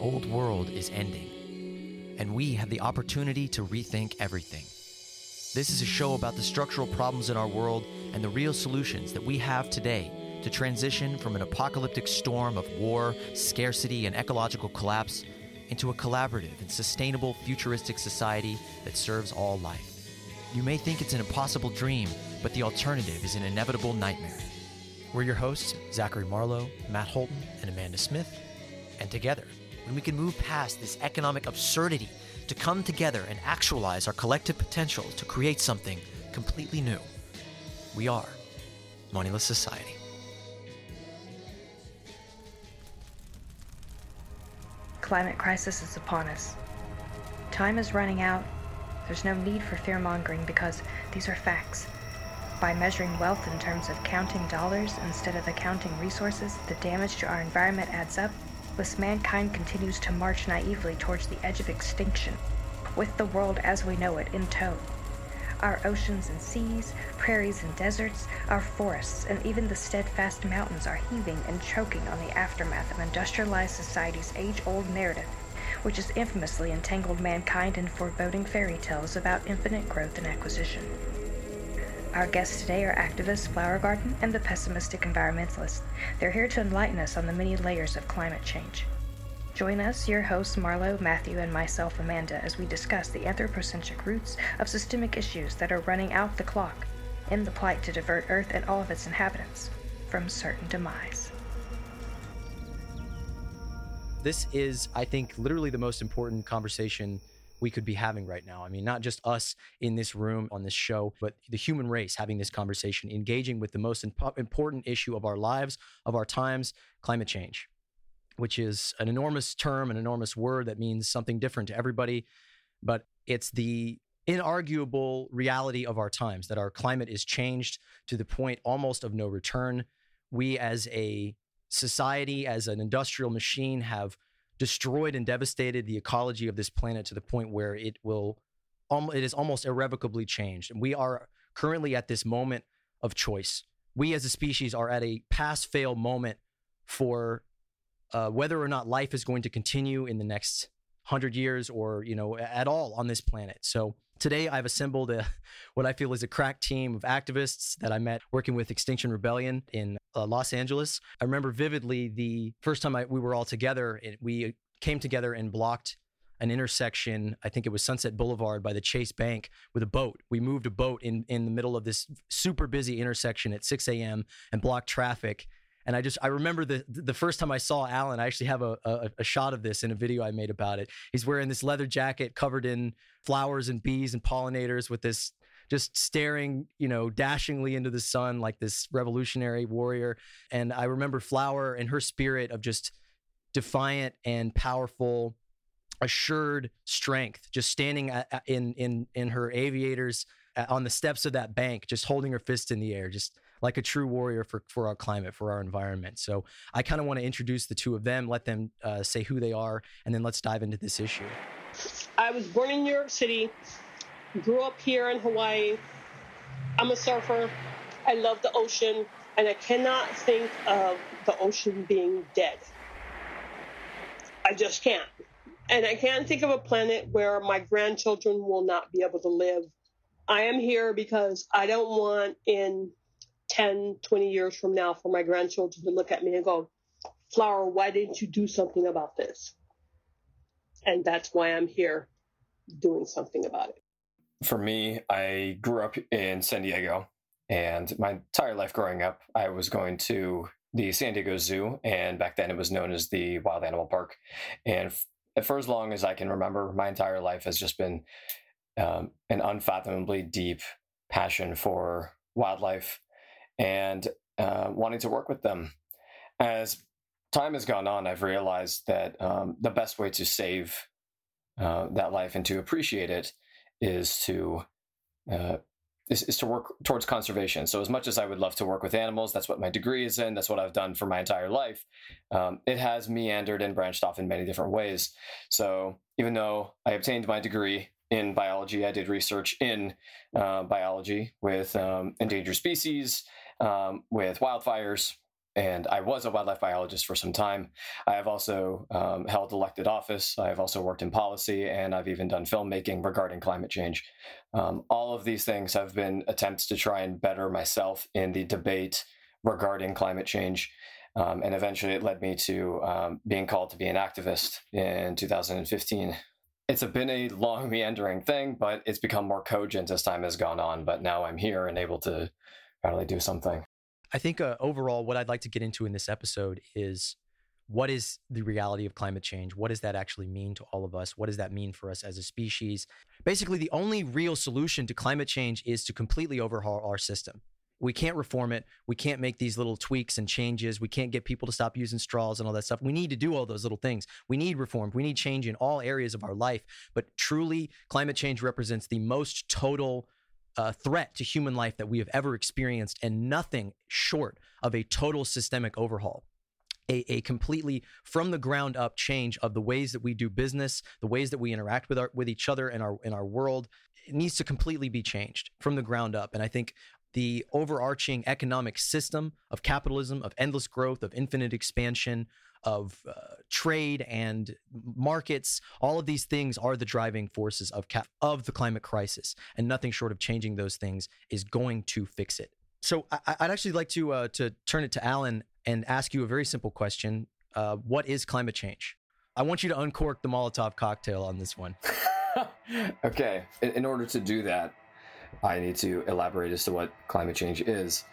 old world is ending, and we have the opportunity to rethink everything. This is a show about the structural problems in our world and the real solutions that we have today to transition from an apocalyptic storm of war, scarcity, and ecological collapse into a collaborative and sustainable futuristic society that serves all life. You may think it's an impossible dream, but the alternative is an inevitable nightmare. We're your hosts, Zachary Marlowe, Matt Holton, and Amanda Smith. And together, when we can move past this economic absurdity to come together and actualize our collective potential to create something completely new, we are Moneyless Society. Climate crisis is upon us. Time is running out. There's no need for fear mongering because these are facts. By measuring wealth in terms of counting dollars instead of accounting resources, the damage to our environment adds up, thus mankind continues to march naively towards the edge of extinction, with the world as we know it in tow. Our oceans and seas, prairies and deserts, our forests, and even the steadfast mountains are heaving and choking on the aftermath of industrialized society's age old narrative, which has infamously entangled mankind in foreboding fairy tales about infinite growth and acquisition. Our guests today are activists Flower Garden and the pessimistic environmentalist. They're here to enlighten us on the many layers of climate change. Join us, your hosts Marlowe, Matthew, and myself, Amanda, as we discuss the anthropocentric roots of systemic issues that are running out the clock in the plight to divert Earth and all of its inhabitants from certain demise. This is, I think, literally the most important conversation we could be having right now. I mean, not just us in this room on this show, but the human race having this conversation, engaging with the most imp- important issue of our lives, of our times climate change which is an enormous term, an enormous word that means something different to everybody. But it's the inarguable reality of our times that our climate is changed to the point almost of no return. We, as a society, as an industrial machine, have destroyed and devastated the ecology of this planet to the point where it will, it is almost irrevocably changed. And we are currently at this moment of choice. We, as a species, are at a pass fail moment for uh, whether or not life is going to continue in the next hundred years or you know at all on this planet. So today I've assembled a, what I feel is a crack team of activists that I met working with Extinction Rebellion in uh, Los Angeles. I remember vividly the first time I, we were all together. It, we came together and blocked an intersection. I think it was Sunset Boulevard by the Chase Bank with a boat. We moved a boat in in the middle of this super busy intersection at 6 a.m. and blocked traffic and I just I remember the the first time I saw Allan, I actually have a, a, a shot of this in a video I made about it. He's wearing this leather jacket covered in flowers and bees and pollinators with this just staring, you know, dashingly into the sun like this revolutionary warrior. And I remember Flower and her spirit of just defiant and powerful, assured strength, just standing in in in her aviators uh, on the steps of that bank, just holding her fist in the air, just like a true warrior for, for our climate, for our environment. So I kind of want to introduce the two of them, let them uh, say who they are, and then let's dive into this issue. I was born in New York City, grew up here in Hawaii. I'm a surfer. I love the ocean, and I cannot think of the ocean being dead. I just can't. And I can't think of a planet where my grandchildren will not be able to live. I am here because I don't want in 10, 20 years from now for my grandchildren to look at me and go, Flower, why didn't you do something about this? And that's why I'm here doing something about it. For me, I grew up in San Diego, and my entire life growing up, I was going to the San Diego Zoo, and back then it was known as the Wild Animal Park. And for as long as I can remember, my entire life has just been um, an unfathomably deep passion for wildlife and uh, wanting to work with them. As time has gone on, I've realized that um, the best way to save uh, that life and to appreciate it is to uh, is, is, to work towards conservation. So, as much as I would love to work with animals, that's what my degree is in. That's what I've done for my entire life. Um, it has meandered and branched off in many different ways. So, even though I obtained my degree in biology, I did research in uh, biology with um, endangered species um, with wildfires and I was a wildlife biologist for some time. I have also um, held elected office. I have also worked in policy, and I've even done filmmaking regarding climate change. Um, all of these things have been attempts to try and better myself in the debate regarding climate change. Um, and eventually it led me to um, being called to be an activist in 2015. It's been a long, meandering thing, but it's become more cogent as time has gone on. But now I'm here and able to finally do something. I think uh, overall, what I'd like to get into in this episode is what is the reality of climate change? What does that actually mean to all of us? What does that mean for us as a species? Basically, the only real solution to climate change is to completely overhaul our system. We can't reform it. We can't make these little tweaks and changes. We can't get people to stop using straws and all that stuff. We need to do all those little things. We need reform. We need change in all areas of our life. But truly, climate change represents the most total uh, threat to human life that we have ever experienced, and nothing short of a total systemic overhaul. A, a, completely from the ground up change of the ways that we do business, the ways that we interact with our with each other in our in our world. It needs to completely be changed from the ground up. And I think the overarching economic system of capitalism, of endless growth, of infinite expansion, of uh, trade and markets. All of these things are the driving forces of cap- of the climate crisis, and nothing short of changing those things is going to fix it. So I- would actually like to uh, to turn it to Allan and ask you a very simple question: uh, What is climate change? I want you to uncork the Molotov cocktail on this one. okay, in, in order to do that, I need to elaborate as to what climate change is.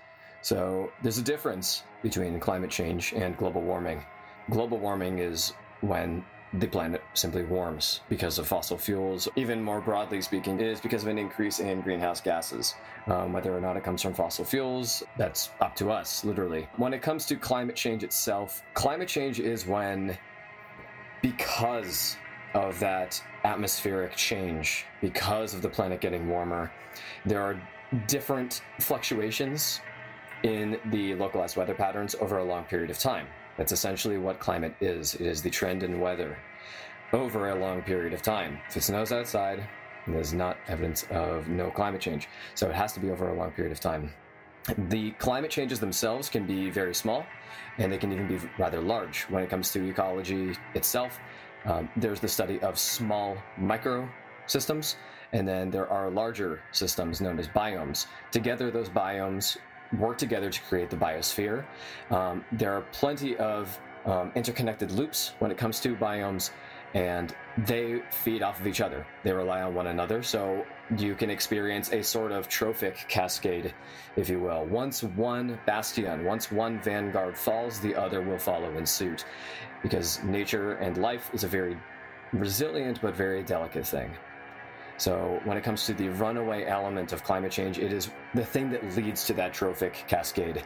So there's a difference between climate change and global warming. Global warming is when the planet simply warms because of fossil fuels. Even more broadly speaking, it is because of an increase in greenhouse gases. Um, whether or not it comes from fossil fuels, that's up to us, literally. When it comes to climate change itself, climate change is when, because of that atmospheric change, because of the planet getting warmer, there are different fluctuations in the localized weather patterns over a long period of time. That's essentially what climate is. It is the trend in weather over a long period of time. If it snows outside, there's not evidence of no climate change. So it has to be over a long period of time. The climate changes themselves can be very small, and they can even be rather large. When it comes to ecology itself, um, there's the study of small micro systems, and then there are larger systems known as biomes. Together, those biomes work together to create the biosphere. Um, there are plenty of um, interconnected loops when it comes to biomes, and they feed off of each other. They rely on one another, so you can experience a sort of trophic cascade, if you will. Once one bastion, once one vanguard falls, the other will follow in suit, because nature and life is a very resilient but very delicate thing. So when it comes to the runaway element of climate change, it is the thing that leads to that trophic cascade.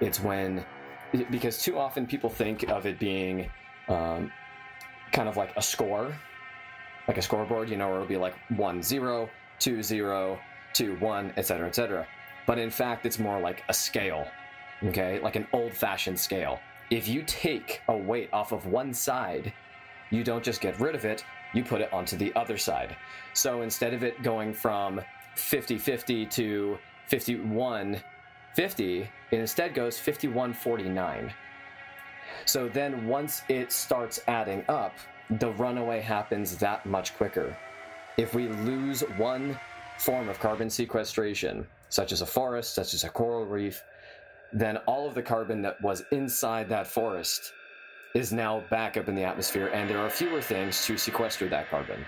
It's when, because too often people think of it being um, kind of like a score, like a scoreboard, you know, where it'll be like 1 0, 2 0, 2 1, etc., etc. But in fact, it's more like a scale, okay? Like an old fashioned scale. If you take a weight off of one side, you don't just get rid of it, you put it onto the other side. So instead of it going from 50 50 to 51 50, it instead goes 51 49. So then once it starts adding up, the runaway happens that much quicker. If we lose one form of carbon sequestration, such as a forest, such as a coral reef, then all of the carbon that was inside that forest is now back up in the atmosphere, and there are fewer things to sequester that carbon.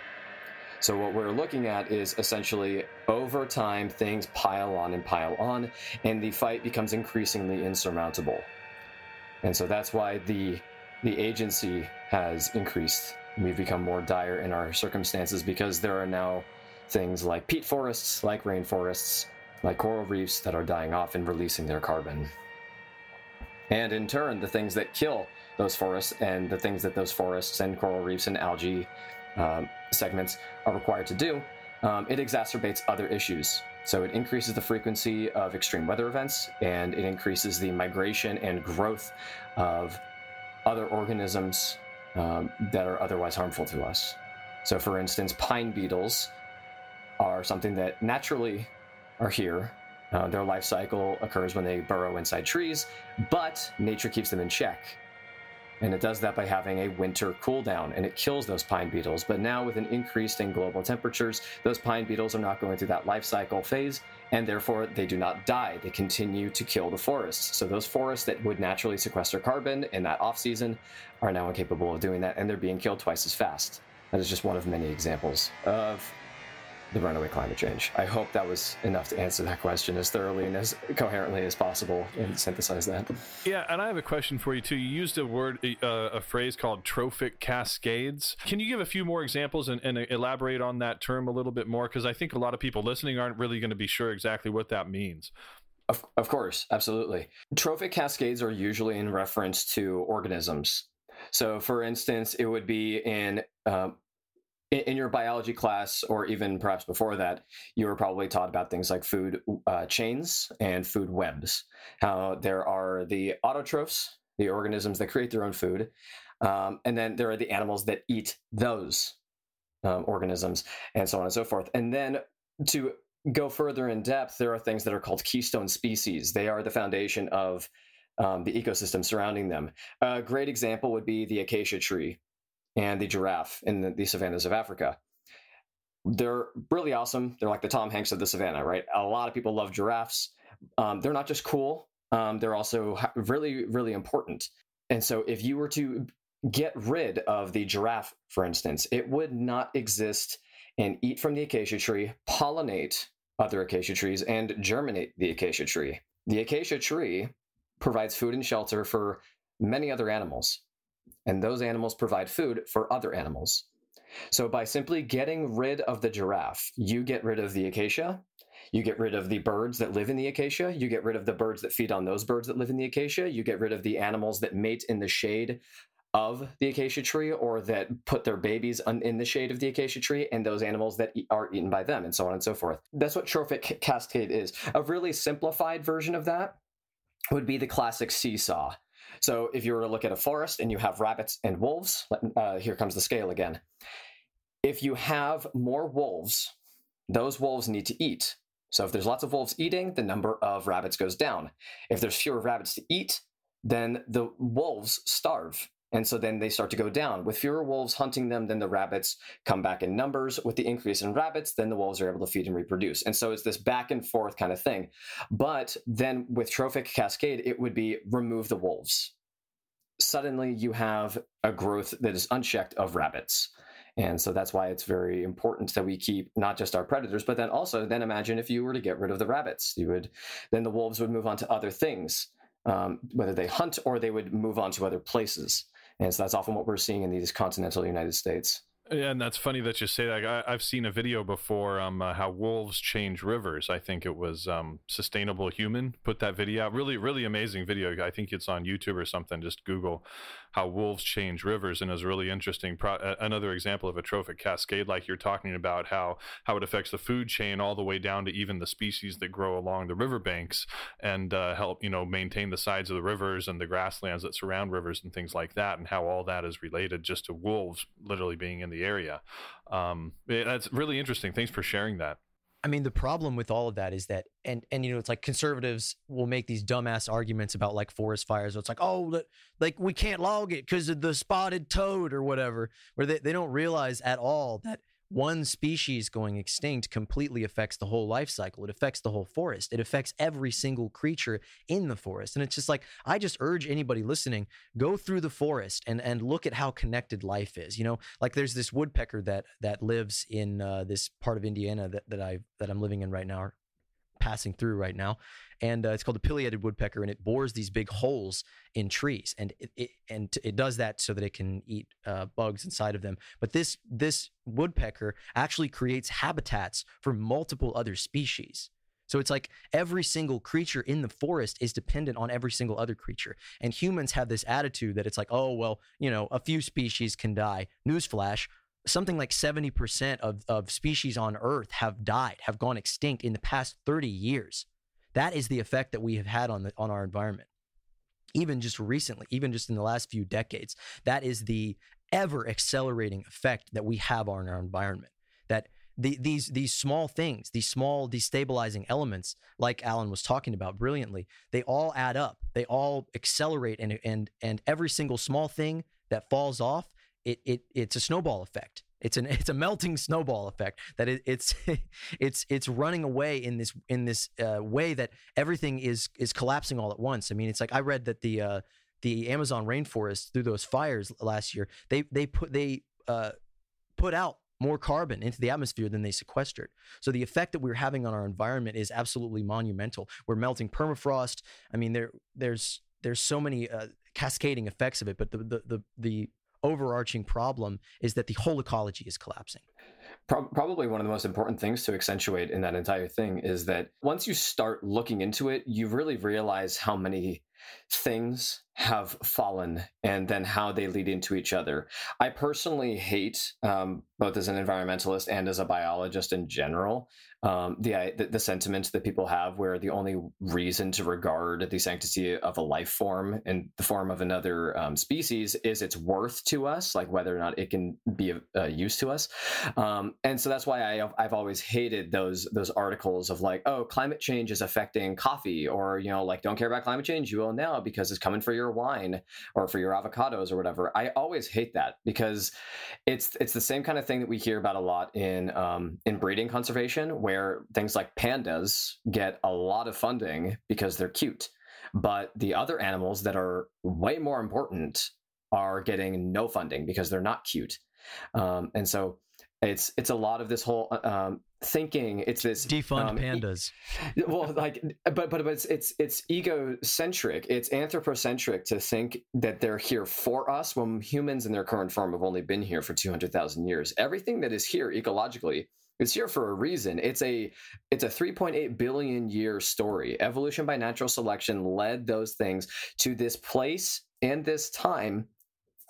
So, what we're looking at is essentially over time, things pile on and pile on, and the fight becomes increasingly insurmountable. And so that's why the, the agency has increased. We've become more dire in our circumstances because there are now things like peat forests, like rainforests, like coral reefs that are dying off and releasing their carbon. And in turn, the things that kill those forests and the things that those forests and coral reefs and algae um, segments are required to do, um, it exacerbates other issues. So it increases the frequency of extreme weather events and it increases the migration and growth of other organisms um, that are otherwise harmful to us. So, for instance, pine beetles are something that naturally are here Uh, their life cycle occurs when they burrow inside trees, but nature keeps them in check. And it does that by having a winter cool down, and it kills those pine beetles. But now, with an increase in global temperatures, those pine beetles are not going through that life cycle phase, and therefore they do not die. They continue to kill the forests. So those forests that would naturally sequester carbon in that off season are now incapable of doing that, and they're being killed twice as fast. That is just one of many examples of the runaway climate change. I hope that was enough to answer that question as thoroughly and as coherently as possible and synthesize that. Yeah, and I have a question for you too. You used a word, uh, a phrase called trophic cascades. Can you give a few more examples and, and elaborate on that term a little bit more? Because I think a lot of people listening aren't really going to be sure exactly what that means. Of, of course, absolutely. Trophic cascades are usually in reference to organisms. So, for instance, it would be in uh, in your biology class, or even perhaps before that, you were probably taught about things like food uh, chains and food webs. How there are the autotrophs, the organisms that create their own food, um, and then there are the animals that eat those um, organisms, and so on and so forth. And then to go further in depth, there are things that are called keystone species. They are the foundation of um, the ecosystem surrounding them. A great example would be the acacia tree and the giraffe in the, the savannas of Africa. They're really awesome. They're like the Tom Hanks of the savannah, right? A lot of people love giraffes. Um, they're not just cool, um, they're also really, really important. And so, if you were to get rid of the giraffe, for instance, it would not exist and eat from the acacia tree, pollinate other acacia trees, and germinate the acacia tree. The acacia tree provides food and shelter for many other animals and those animals provide food for other animals. So by simply getting rid of the giraffe, you get rid of the acacia, you get rid of the birds that live in the acacia, you get rid of the birds that feed on those birds that live in the acacia, you get rid of the animals that mate in the shade of the acacia tree or that put their babies in the shade of the acacia tree and those animals that are eaten by them and so on and so forth. That's what trophic cascade is. A really simplified version of that would be the classic seesaw. So if you were to look at a forest and you have rabbits and wolves, uh, here comes the scale again. If you have more wolves, those wolves need to eat. So if there's lots of wolves eating, the number of rabbits goes down. If there's fewer rabbits to eat, then the wolves starve. And so then they start to go down. With fewer wolves hunting them, then the rabbits come back in numbers. With the increase in rabbits, then the wolves are able to feed and reproduce. And so it's this back and forth kind of thing. But then with trophic cascade, it would be remove the wolves. Suddenly you have a growth that is unchecked of rabbits. And so that's why it's very important that we keep not just our predators, but then also then imagine if you were to get rid of the rabbits, you would then the wolves would move on to other things, um, whether they hunt or they would move on to other places. And so that's often what we're seeing in these continental United States. Yeah, and that's funny that you say that. I, have seen a video before um, uh, how wolves change rivers. I think it was um, Sustainable Human put that video out. Really, really amazing video. I think it's on YouTube or something. Just Google how wolves change rivers, and is really interesting. Pro- another example of a trophic cascade, like you're talking about, how how it affects the food chain all the way down to even the species that grow along the riverbanks and uh, help you know maintain the sides of the rivers and the grasslands that surround rivers and things like that, and how all that is related just to wolves literally being in the area. Um, that's really interesting. Thanks for sharing that. I mean, the problem with all of that is that, and and you know, it's like conservatives will make these dumbass arguments about like forest fires. It's like, oh, like we can't log it because of the spotted toad or whatever, where they, they don't realize at all that one species going extinct completely affects the whole life cycle. It affects the whole forest. It affects every single creature in the forest. And it's just like I just urge anybody listening, go through the forest and and look at how connected life is. You know, like there's this woodpecker that that lives in uh, this part of Indiana that that I that I'm living in right now, passing through right now, and uh, it's called the pileated woodpecker, and it bores these big holes in trees, and it, it and it does that so that it can eat uh, bugs inside of them. But this this woodpecker actually creates habitats for multiple other species. So it's like every single creature in the forest is dependent on every single other creature. And humans have this attitude that it's like, oh, well, you know, a few species can die. Newsflash, something like 70% of, of species on Earth have died, have gone extinct in the past 30 years. That is the effect that we have had on the on our environment. Even just recently, even just in the last few decades, that is the ever accelerating effect that we have on our environment. That the, these these small things, these small destabilizing elements, like Allan was talking about brilliantly, they all add up. They all accelerate, and and and every single small thing that falls off, it it it's a snowball effect. It's an it's a melting snowball effect that it, it's it's it's running away in this in this uh, way that everything is is collapsing all at once. I mean, it's like I read that the uh, the Amazon rainforest through those fires last year, they they put they uh, put out more carbon into the atmosphere than they sequestered. So the effect that we're having on our environment is absolutely monumental. We're melting permafrost. I mean, there there's there's so many uh, cascading effects of it, but the, the the the overarching problem is that the whole ecology is collapsing. Probably one of the most important things to accentuate in that entire thing is that once you start looking into it, you really realize how many things have fallen and then how they lead into each other. I personally hate, um, both as an environmentalist and as a biologist in general, um, the, the, the sentiment that people have where the only reason to regard the sanctity of a life form in the form of another um, species is its worth to us, like whether or not it can be of uh, use to us. Um, and so that's why I, I've always hated those those articles of like, oh, climate change is affecting coffee, or you know, like don't care about climate change, you will now because it's coming for your wine or for your avocados or whatever. I always hate that because it's it's the same kind of thing that we hear about a lot in um, in breeding conservation where things like pandas get a lot of funding because they're cute. But the other animals that are way more important are getting no funding because they're not cute. Um, and so it's it's a lot of this whole uh, um, thinking. It's this defund um, pandas. E- well, like, but but but it's it's it's egocentric. It's anthropocentric to think that they're here for us when humans in their current form have only been here for two hundred thousand years. Everything that is here ecologically it's here for a reason. It's a it's a 3.8 billion year story. Evolution by natural selection led those things to this place and this time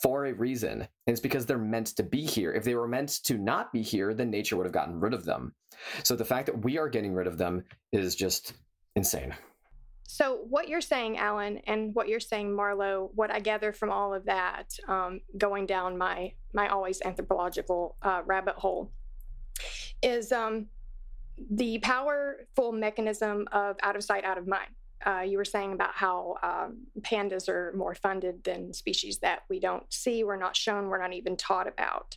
for a reason. And it's because they're meant to be here. If they were meant to not be here, then nature would have gotten rid of them. So the fact that we are getting rid of them is just insane. So, what you're saying, Allan, and what you're saying, Marlowe, what I gather from all of that, um, going down my my always anthropological uh, rabbit hole, is um, the powerful mechanism of out of sight, out of mind. Uh, you were saying about how um, pandas are more funded than species that we don't see, we're not shown, we're not even taught about.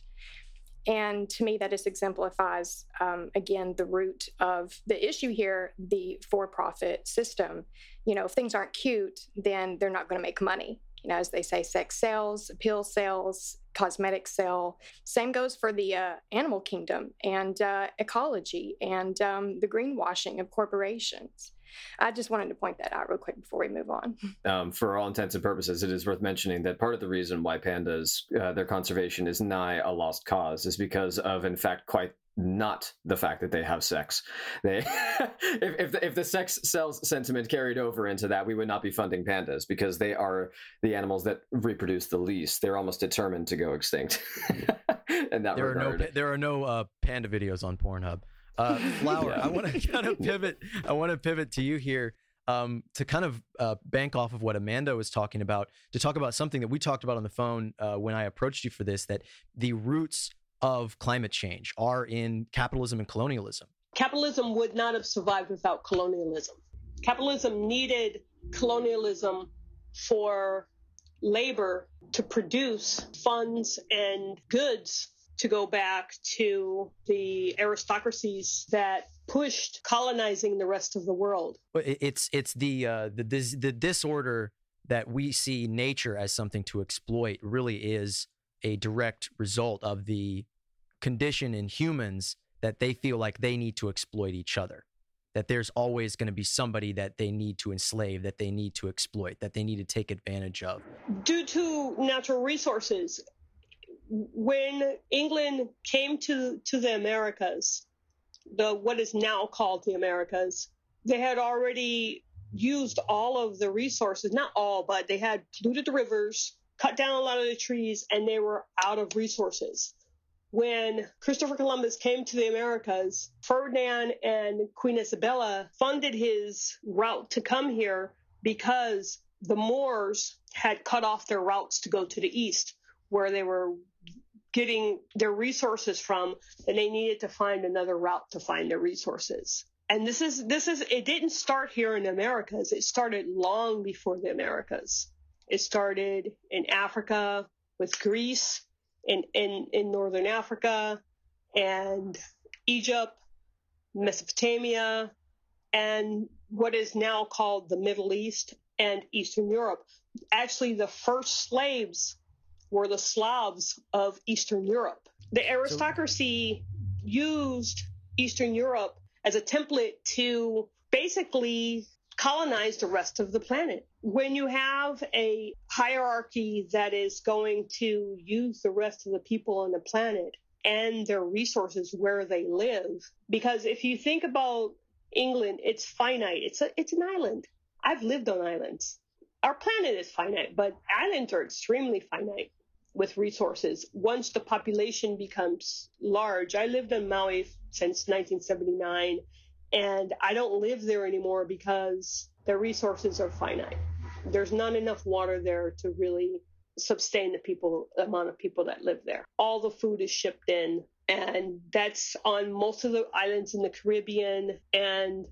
And to me, that just exemplifies, um, again, the root of the issue here the for profit system. You know, if things aren't cute, then they're not going to make money. You know, as they say, sex sells, appeal sells, cosmetic sell. Same goes for the uh, animal kingdom and uh, ecology and um, the greenwashing of corporations. I just wanted to point that out real quick before we move on. Um, for all intents and purposes, it is worth mentioning that part of the reason why pandas, uh, their conservation is nigh a lost cause, is because of, in fact, quite not the fact that they have sex. They, if if the, if the sex sells sentiment carried over into that, we would not be funding pandas because they are the animals that reproduce the least. They're almost determined to go extinct. and that there regard. are no there are no uh, panda videos on Pornhub. Uh, Flower, yeah. I want to kind of pivot. I want to pivot to you here um, to kind of uh, bank off of what Amanda was talking about to talk about something that we talked about on the phone uh, when I approached you for this. That the roots of climate change are in capitalism and colonialism. Capitalism would not have survived without colonialism. Capitalism needed colonialism for labor to produce funds and goods to go back to the aristocracies that pushed colonizing the rest of the world. It's it's the uh, the this, the disorder that we see nature as something to exploit really is a direct result of the condition in humans that they feel like they need to exploit each other. That there's always going to be somebody that they need to enslave, that they need to exploit, that they need to take advantage of. Due to natural resources, when England came to, to the Americas, the what is now called the Americas, they had already used all of the resources, not all, but they had polluted the rivers, cut down a lot of the trees, and they were out of resources. When Christopher Columbus came to the Americas, Ferdinand and Queen Isabella funded his route to come here because the Moors had cut off their routes to go to the east, where they were getting their resources from, and they needed to find another route to find their resources. And this is this is it didn't start here in Americas. It started long before the Americas. It started in Africa with Greece, in in, in northern Africa, and Egypt, Mesopotamia, and what is now called the Middle East and Eastern Europe. Actually, the first slaves were the Slavs of Eastern Europe. The aristocracy used Eastern Europe as a template to basically colonize the rest of the planet. When you have a hierarchy that is going to use the rest of the people on the planet and their resources where they live, because if you think about England, it's finite. It's a, it's an island. I've lived on islands. Our planet is finite, but islands are extremely finite with resources. Once the population becomes large, I lived on Maui since 1979, and I don't live there anymore because the resources are finite. There's not enough water there to really sustain the people, the amount of people that live there. All the food is shipped in, and that's on most of the islands in the Caribbean and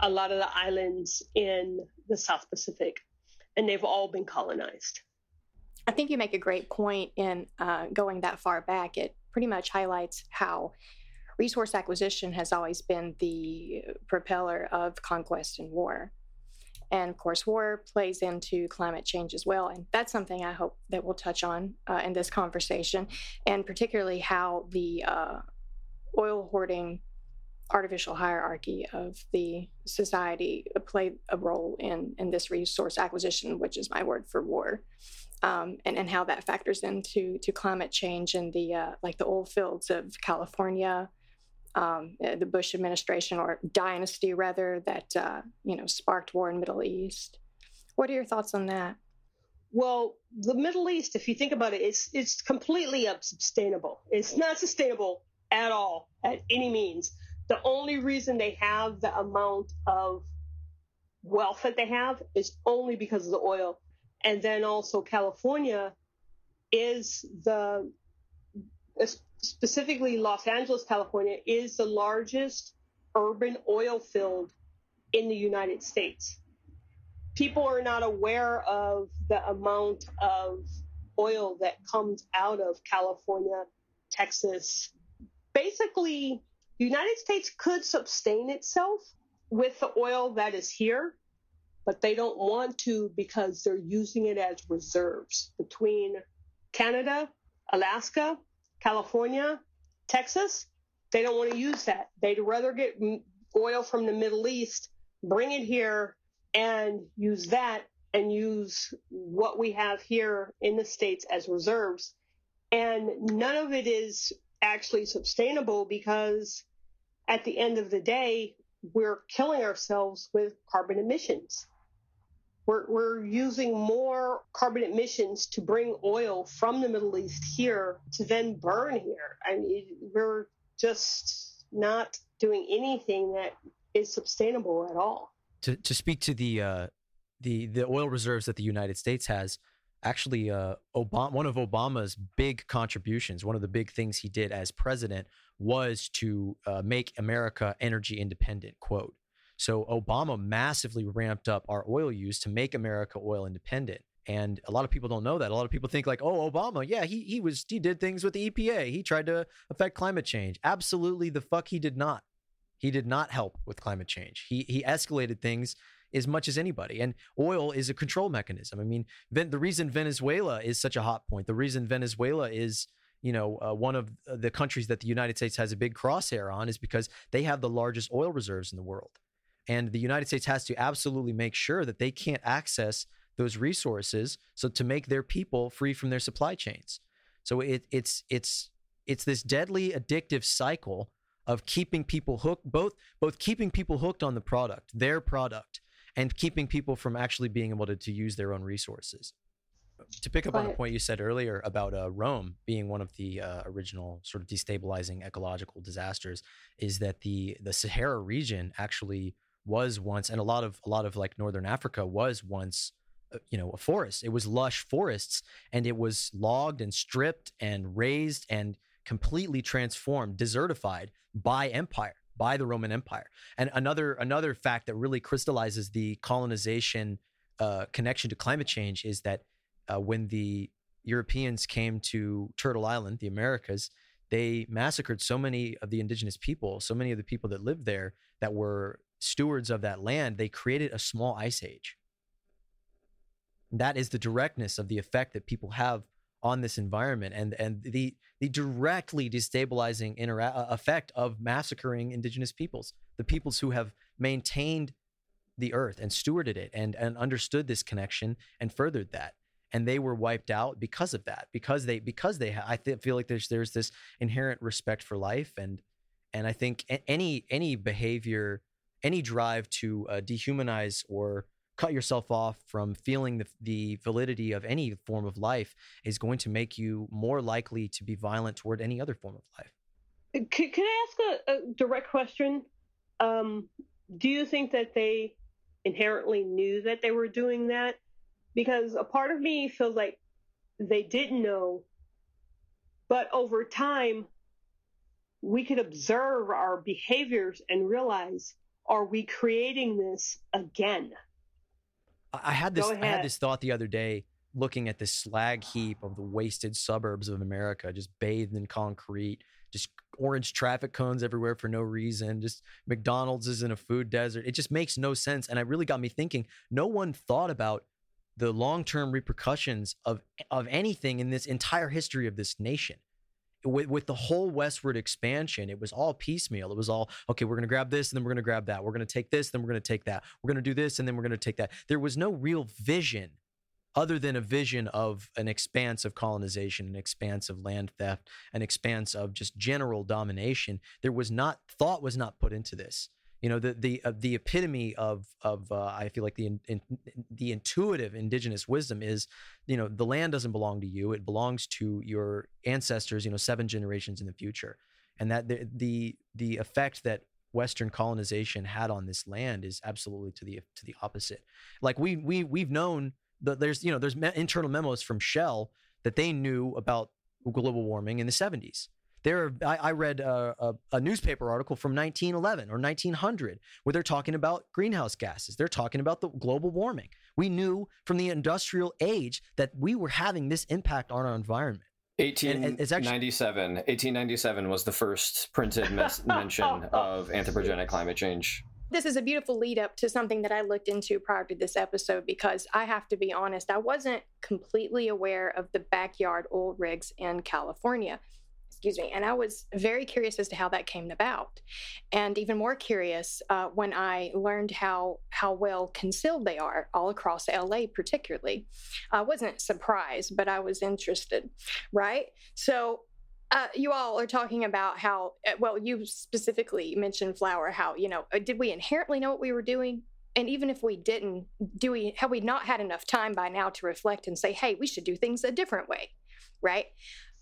a lot of the islands in the South Pacific, and they've all been colonized. I think you make a great point in uh, going that far back. It pretty much highlights how resource acquisition has always been the propeller of conquest and war. And of course, war plays into climate change as well. And that's something I hope that we'll touch on uh, in this conversation, and particularly how the uh, oil hoarding artificial hierarchy of the society played a role in, in this resource acquisition, which is my word for war um, and, and how that factors into to climate change and the uh, like the oil fields of California, um, uh, the Bush administration or dynasty rather that uh, you know sparked war in Middle East. What are your thoughts on that? Well, the Middle East, if you think about it, it's it's completely unsustainable. It's not sustainable at all, at any means. The only reason they have the amount of wealth that they have is only because of the oil and then also California is the specifically Los Angeles, California is the largest urban oil field in the United States. People are not aware of the amount of oil that comes out of California, Texas. Basically, the United States could sustain itself with the oil that is here but they don't want to because they're using it as reserves between Canada, Alaska, California, Texas. They don't want to use that. They'd rather get oil from the Middle East, bring it here, and use that and use what we have here in the States as reserves. And none of it is actually sustainable because at the end of the day, we're killing ourselves with carbon emissions. We're, we're using more carbon emissions to bring oil from the Middle East here to then burn here. I mean, we're just not doing anything that is sustainable at all. To, to speak to the, uh, the, the oil reserves that the United States has, actually uh, Obama, one of Obama's big contributions, one of the big things he did as president was to uh, make America energy independent, quote. So Obama massively ramped up our oil use to make America oil independent. And a lot of people don't know that. A lot of people think like, oh, Obama, yeah, he he was he did things with the EPA. He tried to affect climate change. Absolutely the fuck he did not. He did not help with climate change. He he escalated things as much as anybody. And oil is a control mechanism. I mean, the reason Venezuela is such a hot point, the reason Venezuela is you know, uh, one of the countries that the United States has a big crosshair on is because they have the largest oil reserves in the world. And the United States has to absolutely make sure that they can't access those resources so to make their people free from their supply chains. So it, it's it's it's this deadly addictive cycle of keeping people hooked both both keeping people hooked on the product, their product, and keeping people from actually being able to, to use their own resources. To pick up on a point you said earlier about uh, Rome being one of the uh, original sort of destabilizing ecological disasters, is that the the Sahara region actually was once, and a lot of a lot of like northern Africa was once you know a forest. It was lush forests and it was logged and stripped and raised and completely transformed desertified by empire by the roman empire. And another another fact that really crystallizes the colonization uh, connection to climate change is that uh, when the europeans came to turtle island the americas they massacred so many of the indigenous people so many of the people that lived there that were stewards of that land they created a small ice age. That is the directness of the effect that people have on this environment and and the the directly destabilizing intera- uh, effect of massacring indigenous peoples the peoples who have maintained the earth and stewarded it and and understood this connection and furthered that. And they were wiped out because of that because they because they ha- I th- feel like there's there's this inherent respect for life and and I think any any behavior any drive to uh, dehumanize or cut yourself off from feeling the, the validity of any form of life is going to make you more likely to be violent toward any other form of life. Can, can I ask a, a direct question? Um, do you think that they inherently knew that they were doing that? Because a part of me feels like they didn't know, but over time, we could observe our behaviors and realize are we creating this again? I had this I had this thought the other day looking at this slag heap of the wasted suburbs of America, just bathed in concrete, just orange traffic cones everywhere for no reason, just McDonald's is in a food desert. It just makes no sense. And it really got me thinking, no one thought about the long-term repercussions of of anything in this entire history of this nation with, with the whole westward expansion, it was all piecemeal. It was all, okay, we're going to grab this and then we're going to grab that. We're going to take this, then we're going to take that. We're going to do this and then we're going to take that. There was no real vision other than a vision of an expanse of colonization, an expanse of land theft, an expanse of just general domination. There was not, thought was not put into this you know the the uh, the epitome of of uh, I feel like the in, in, the intuitive indigenous wisdom is you know the land doesn't belong to you it belongs to your ancestors you know seven generations in the future. And that the the the effect that western colonization had on this land is absolutely to the to the opposite. Like we we we've known that there's you know there's internal memos from Shell that they knew about global warming in the 70s there, I, I read a, a, a, newspaper article from 1911 or 1900 where they're talking about greenhouse gases. They're talking about the global warming. We knew from the industrial age that we were having this impact on our environment. 1897. 1897 was the first printed mes- mention of anthropogenic climate change. This is a beautiful lead up to something that I looked into prior to this episode because I have to be honest, I wasn't completely aware of the backyard oil rigs in California excuse me. And I was very curious as to how that came about, and even more curious uh, when I learned how how well concealed they are all across LA, particularly. I wasn't surprised, but I was interested. Right, so. Uh, you all are talking about how uh, well you specifically mentioned flower how you know uh, did we inherently know what we were doing and even if we didn't do we have we not had enough time by now to reflect and say hey we should do things a different way right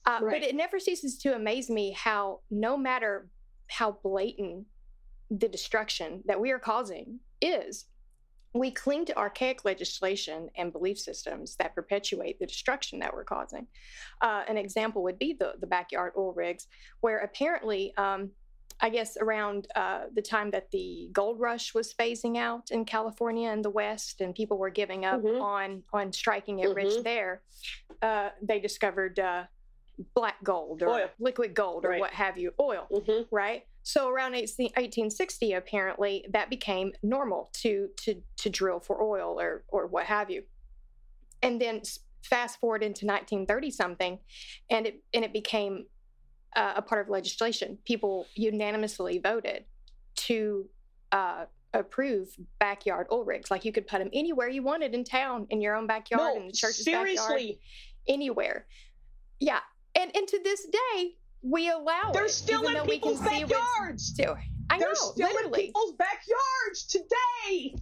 uh, right. But it never ceases to amaze me how, no matter how blatant the destruction that we are causing is, we cling to archaic legislation and belief systems that perpetuate the destruction that we're causing. Uh, an example would be the, the backyard oil rigs, where apparently, um, I guess around uh, the time that the gold rush was phasing out in California and the West, and people were giving up mm-hmm. on on striking it mm-hmm. rich there, uh, they discovered uh, black gold or oil. liquid gold or right. what have you, oil, mm-hmm. right? So around 18, 1860, apparently, that became normal to to to drill for oil or or what have you. And then fast forward into 1930 something, and it and it became uh, a part of legislation. People unanimously voted to uh, approve backyard oil rigs. Like you could put them anywhere you wanted in town, in your own backyard, no, in the church's seriously. backyard, anywhere. Yeah, and and to this day, we allow They're it. still in people's backyards. Too. I They're know, still literally. in people's backyards today.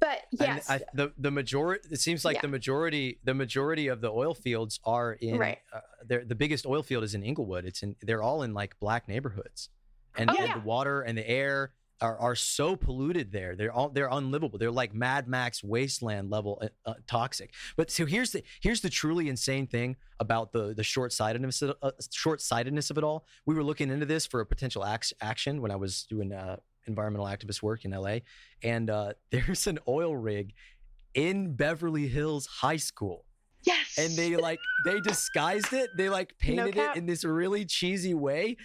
But yes, I, the the majority. It seems like yeah. the majority the majority of the oil fields are in. Right. Uh, the biggest oil field is in Inglewood. It's in. They're all in like black neighborhoods, and, oh, and yeah. the water and the air are, are so polluted there. They're all they're unlivable. They're like Mad Max wasteland level uh, uh, toxic. But so here's the here's the truly insane thing about the the short sightedness uh, short sightedness of it all. We were looking into this for a potential act- action when I was doing uh, environmental activist work in LA, and uh, there's an oil rig in Beverly Hills High School. Yes. And they like they disguised it. They like painted No it in this really cheesy way,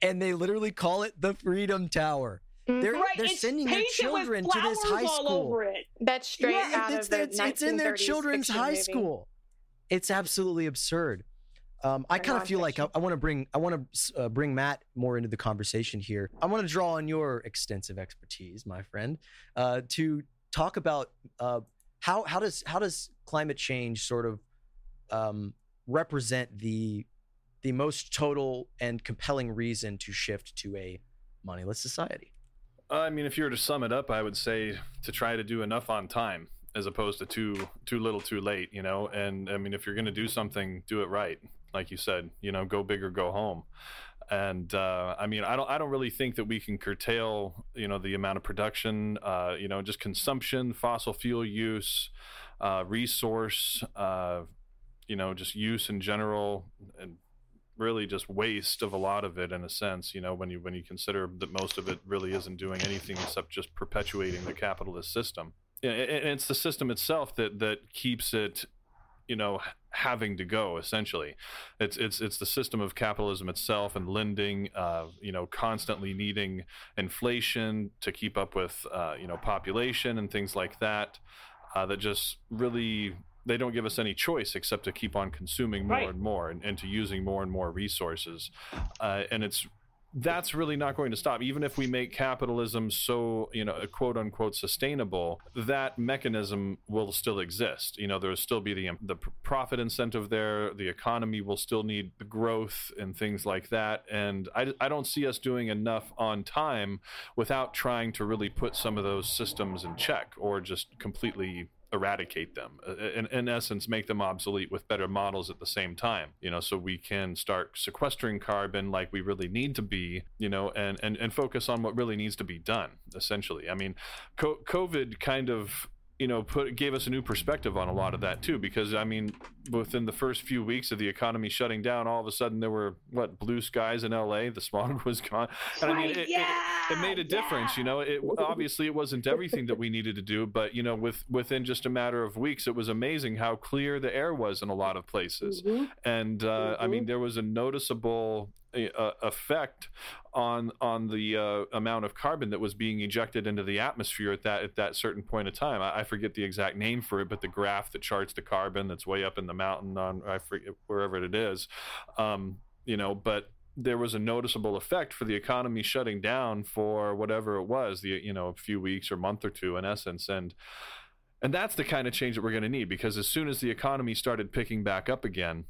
and they literally call it the Freedom Tower. They're right, they're it's sending their children to this flowers high all school. over it. That's straight Yeah, out it's, of the it's, it's in their children's high movie. school. It's absolutely absurd. Um, I kind of feel like I. I want to bring I want to uh, bring Matt more into the conversation here. I want to draw on your extensive expertise, my friend, uh, to talk about uh, how how does how does climate change sort of um, represent the the most total and compelling reason to shift to a moneyless society. I mean, if you were to sum it up, I would say to try to do enough on time as opposed to too too little, too late. You know, and I mean, if you're going to do something, do it right. Like you said, you know, go big or go home. And uh, I mean, I don't I don't really think that we can curtail, you know, the amount of production, uh, you know, just consumption, fossil fuel use, uh, resource, uh, you know, just use in general, and really just waste of a lot of it in a sense you know when you when you consider that most of it really isn't doing anything except just perpetuating the capitalist system. And it's the system itself that that keeps it you know having to go essentially. It's it's it's the system of capitalism itself and lending uh, you know constantly needing inflation to keep up with uh, you know population and things like that uh, that just really they don't give us any choice except to keep on consuming more Right. and more and, and to using more and more resources. Uh, and it's that's really not going to stop. Even if we make capitalism so you know quote unquote sustainable that mechanism will still exist. You know there will still be the the profit incentive there. The economy will still need the growth and things like that. And I, I don't see us doing enough on time without trying to really put some of those systems in check or just completely eradicate them uh, in, in essence make them obsolete with better models at the same time you know so we can start sequestering carbon like we really need to be you know and and, and focus on what really needs to be done essentially. I mean co- covid kind of you know put gave us a new perspective on a lot of that too because i mean within the first few weeks of the economy shutting down all of a sudden there were what blue skies in la the smog was gone and i mean it, it- yeah, it made a difference yeah. you know it obviously it wasn't everything that we needed to do but you know with within just a matter of weeks it was amazing how clear the air was in a lot of places Mhm. and uh, I Mhm. mean there was a noticeable uh, effect on on the uh, amount of carbon that was being ejected into the atmosphere at that at that certain point of time. I, I forget the exact name for it, but the graph that charts the carbon that's way up in the mountain on I forget wherever it is, um, you know, but there was a noticeable effect for the economy shutting down for whatever it was, the you know a few weeks or month or two in essence, and and that's the kind of change that we're going to need because as soon as the economy started picking back up again,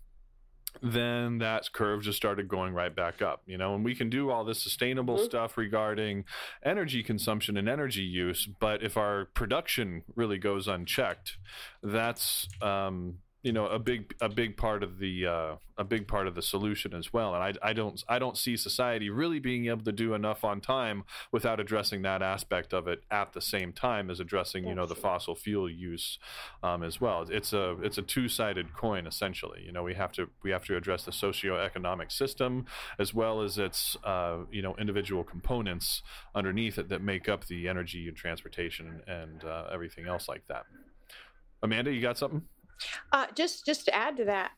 then that curve just started going right back up, you know, and we can do all this sustainable Mhm. stuff regarding energy consumption and energy use, but if our production really goes unchecked, that's um, you know a big a big part of the uh, a big part of the solution as well. And I, I don't I don't see society really being able to do enough on time without addressing that aspect of it at the same time as addressing you know the fossil fuel use um, as well. It's a it's a two sided coin essentially. You know we have to we have to address the socioeconomic system as well as its uh, you know individual components underneath it that make up the energy and transportation and uh, everything else like that. Amanda, you got something? Uh, just just to add to that,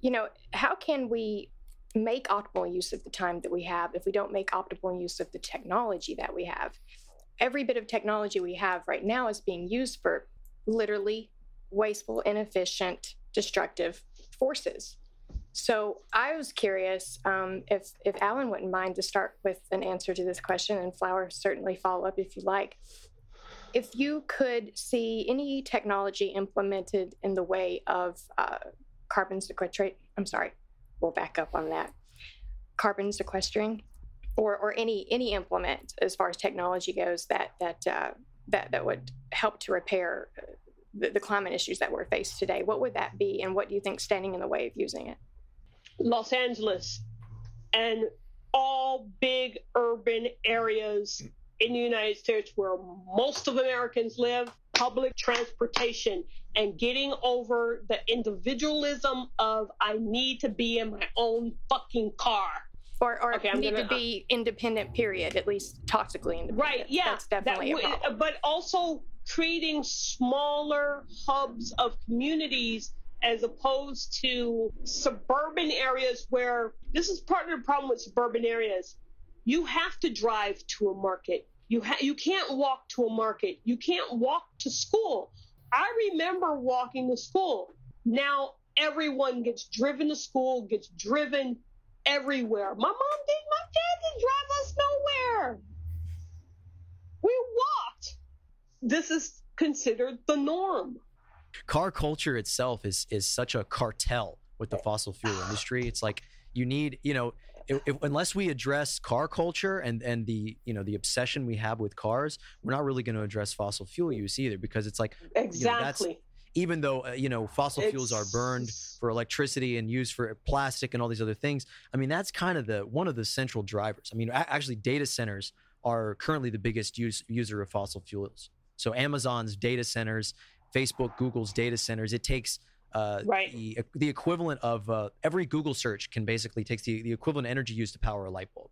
you know, how can we make optimal use of the time that we have if we don't make optimal use of the technology that we have? Every bit of technology we have right now is being used for literally wasteful, inefficient, destructive forces. So I was curious um, if if Allan wouldn't mind to start with an answer to this question, and Flower certainly follow up if you like if you could see any technology implemented in the way of uh, carbon sequestrate, I'm sorry, we'll back up on that. Carbon sequestering, or or any any implement as far as technology goes that that uh, that that would help to repair uh, the, the climate issues that we're faced today. What would that be, and what do you think standing in the way of using it? Los Angeles and all big urban areas in the United States where most of Americans live, public transportation and getting over the individualism of I need to be in my own fucking car. Or, or okay, need gonna, to be independent, period, at least toxically independent. Right, yeah. That's definitely that, a problem. But also creating smaller hubs of communities as opposed to suburban areas where this is part of the problem with suburban areas. You have to drive to a market. You ha- you can't walk to a market. You can't walk to school. I remember walking to school. Now everyone gets driven to school, gets driven everywhere. My mom did, my dad didn't drive us nowhere. We walked. This is considered the norm. Car culture itself is is such a cartel with the fossil fuel industry. It's like you need, you know, if, if, unless we address car culture and and the you know the obsession we have with cars, we're not really going to address fossil fuel use either because it's like exactly. You know, even though uh, you know fossil it's... fuels are burned for electricity and used for plastic and all these other things, I mean that's kind of the one of the central drivers. I mean, actually, data centers are currently the biggest use, user of fossil fuels. So Amazon's data centers, Facebook, Google's data centers, it takes uh, right. the, the equivalent of uh, every Google search can basically takes the, the equivalent energy used to power a light bulb.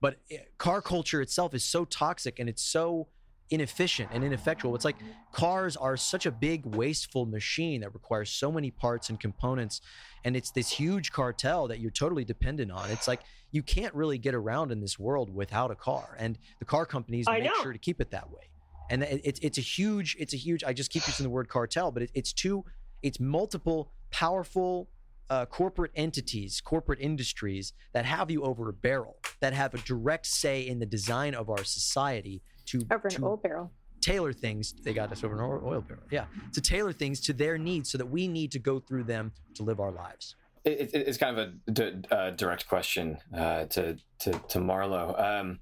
But eh, car culture itself is so toxic and it's so inefficient and ineffectual. It's like cars are such a big wasteful machine that requires so many parts and components and it's this huge cartel that you're totally dependent on. It's like you can't really get around in this world without a car and the car companies I make know. sure to keep it that way. And it's it's a huge it's a huge I just keep using the word cartel, but it, it's two it's multiple powerful uh, corporate entities, corporate industries that have you over a barrel, that have a direct say in the design of our society to over an to oil barrel. Tailor things. They got us over an oil barrel. Yeah, to tailor things to their needs, so that we need to go through them to live our lives. It, it, it's kind of a d- uh, direct question uh, to to to Marlowe. Um,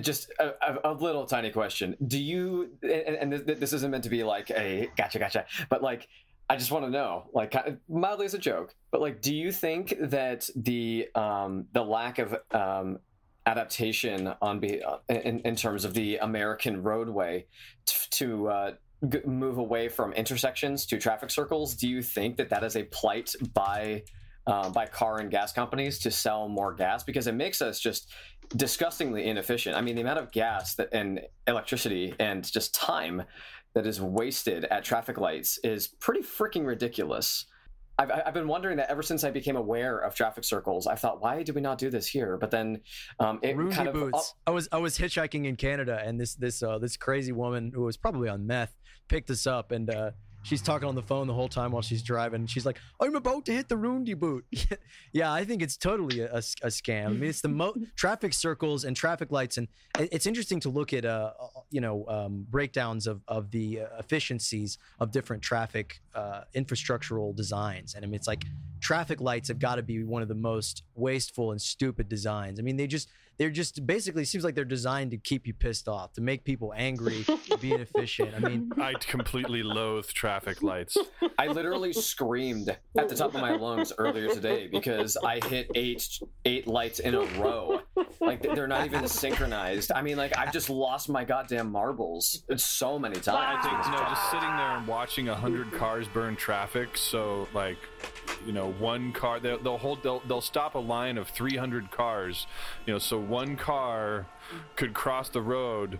just a, a, little tiny question. Do you? And, and this isn't meant to be like a gotcha, gotcha, but like I just want to know, like, mildly as a joke, but like, do you think that the um, the lack of um, adaptation on be in, in terms of the American roadway t- to uh, g- move away from intersections to traffic circles, do you think that that is a plight by uh, by car and gas companies to sell more gas because it makes us just disgustingly inefficient. I mean, the amount of gas that and electricity and just time that is wasted at traffic lights is pretty freaking ridiculous. I've, I've been wondering that ever since I became aware of traffic circles. I thought, why do we not do this here? But then um, it Rudy kind of. Boots. I was I was hitchhiking in Canada, and this this uh, this crazy woman who was probably on meth picked us up, and uh, she's talking on the phone the whole time while she's driving. She's like, "I'm about to hit the Roondy boot." yeah, I think it's totally a, a, a, scam. I mean, it's the mo- traffic circles and traffic lights, and it's interesting to look at, uh, uh, you know, um, breakdowns of of the uh, efficiencies of different traffic uh, infrastructural designs. And I mean, it's like traffic lights have got to be one of the most wasteful and stupid designs. I mean, they just they're just basically seems like they're designed to keep you pissed off, to make people angry, be inefficient. I mean, I completely loathe traffic lights. I literally screamed at the top of my lungs earlier today because I hit eight eight lights in a row. Like they're not even synchronized. I mean, like I've just lost my goddamn marbles so many times. I think you know, just sitting there and watching a hundred cars burn traffic. So like you know one car they'll, they'll hold they'll, they'll stop a line of 300 cars you know so one car could cross the road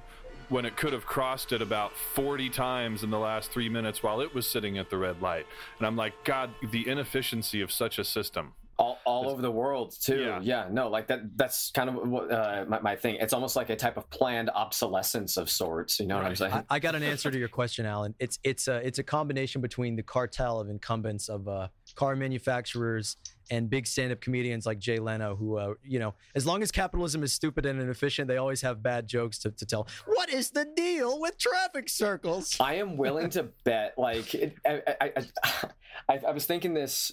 when it could have crossed it about 40 times in the last three minutes while it was sitting at the red light and i'm like god the inefficiency of such a system all, all over the world too. Yeah. yeah. no, like that. That's kind of what uh, my, my thing. It's almost like a type of planned obsolescence of sorts. You know right. what I'm saying? I, I, got an answer to your question, Allan. It's it's a it's a combination between the cartel of incumbents of uh, car manufacturers and big stand-up comedians like Jay Leno, who, uh, you know, as long as capitalism is stupid and inefficient, they always have bad jokes to, to tell. What is the deal with traffic circles? I am willing to bet, like, it, I, I, I, I, was thinking this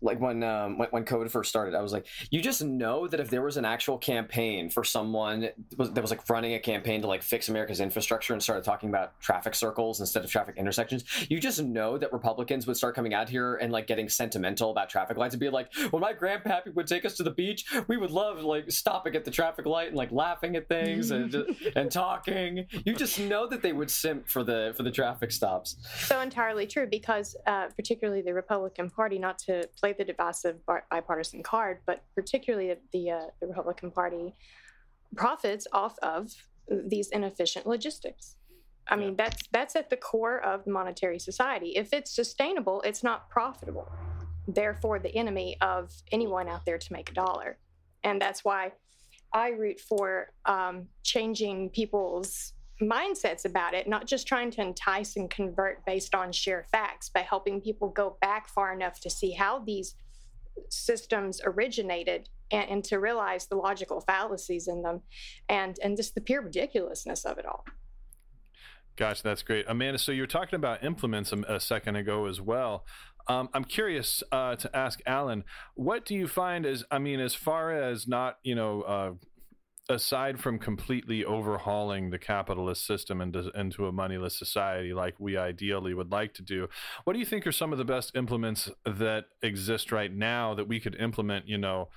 like when, um, when when COVID first started, I was like, you just know that if there was an actual campaign for someone that was, that was like running a campaign to like fix America's infrastructure and started talking about traffic circles instead of traffic intersections, you just know that Republicans would start coming out here and like getting sentimental about traffic lights and be like, when my grandpappy would take us to the beach, we would love like stopping at the traffic light and like laughing at things and and talking. You just know that they would simp for the for the traffic stops. So entirely true because uh, particularly the Republican Party, not to play the divisive bipartisan card, but particularly the uh, the Republican Party profits off of these inefficient logistics. I mean, that's that's at the core of monetary society. If it's sustainable, it's not profitable. Therefore, the enemy of anyone out there to make a dollar, and that's why I root for um, changing people's mindsets about it, not just trying to entice and convert based on sheer facts, but helping people go back far enough to see how these systems originated and, and to realize the logical fallacies in them and and just the pure ridiculousness of it all. Gosh, that's great, Amanda. So you were talking about implements a, a second ago as well. Um, I'm curious uh, to ask Allan, what do you find as I mean, as far as not you know uh, aside from completely overhauling the capitalist system into, into a moneyless society like we ideally would like to do, what do you think are some of the best implements that exist right now that we could implement, you know,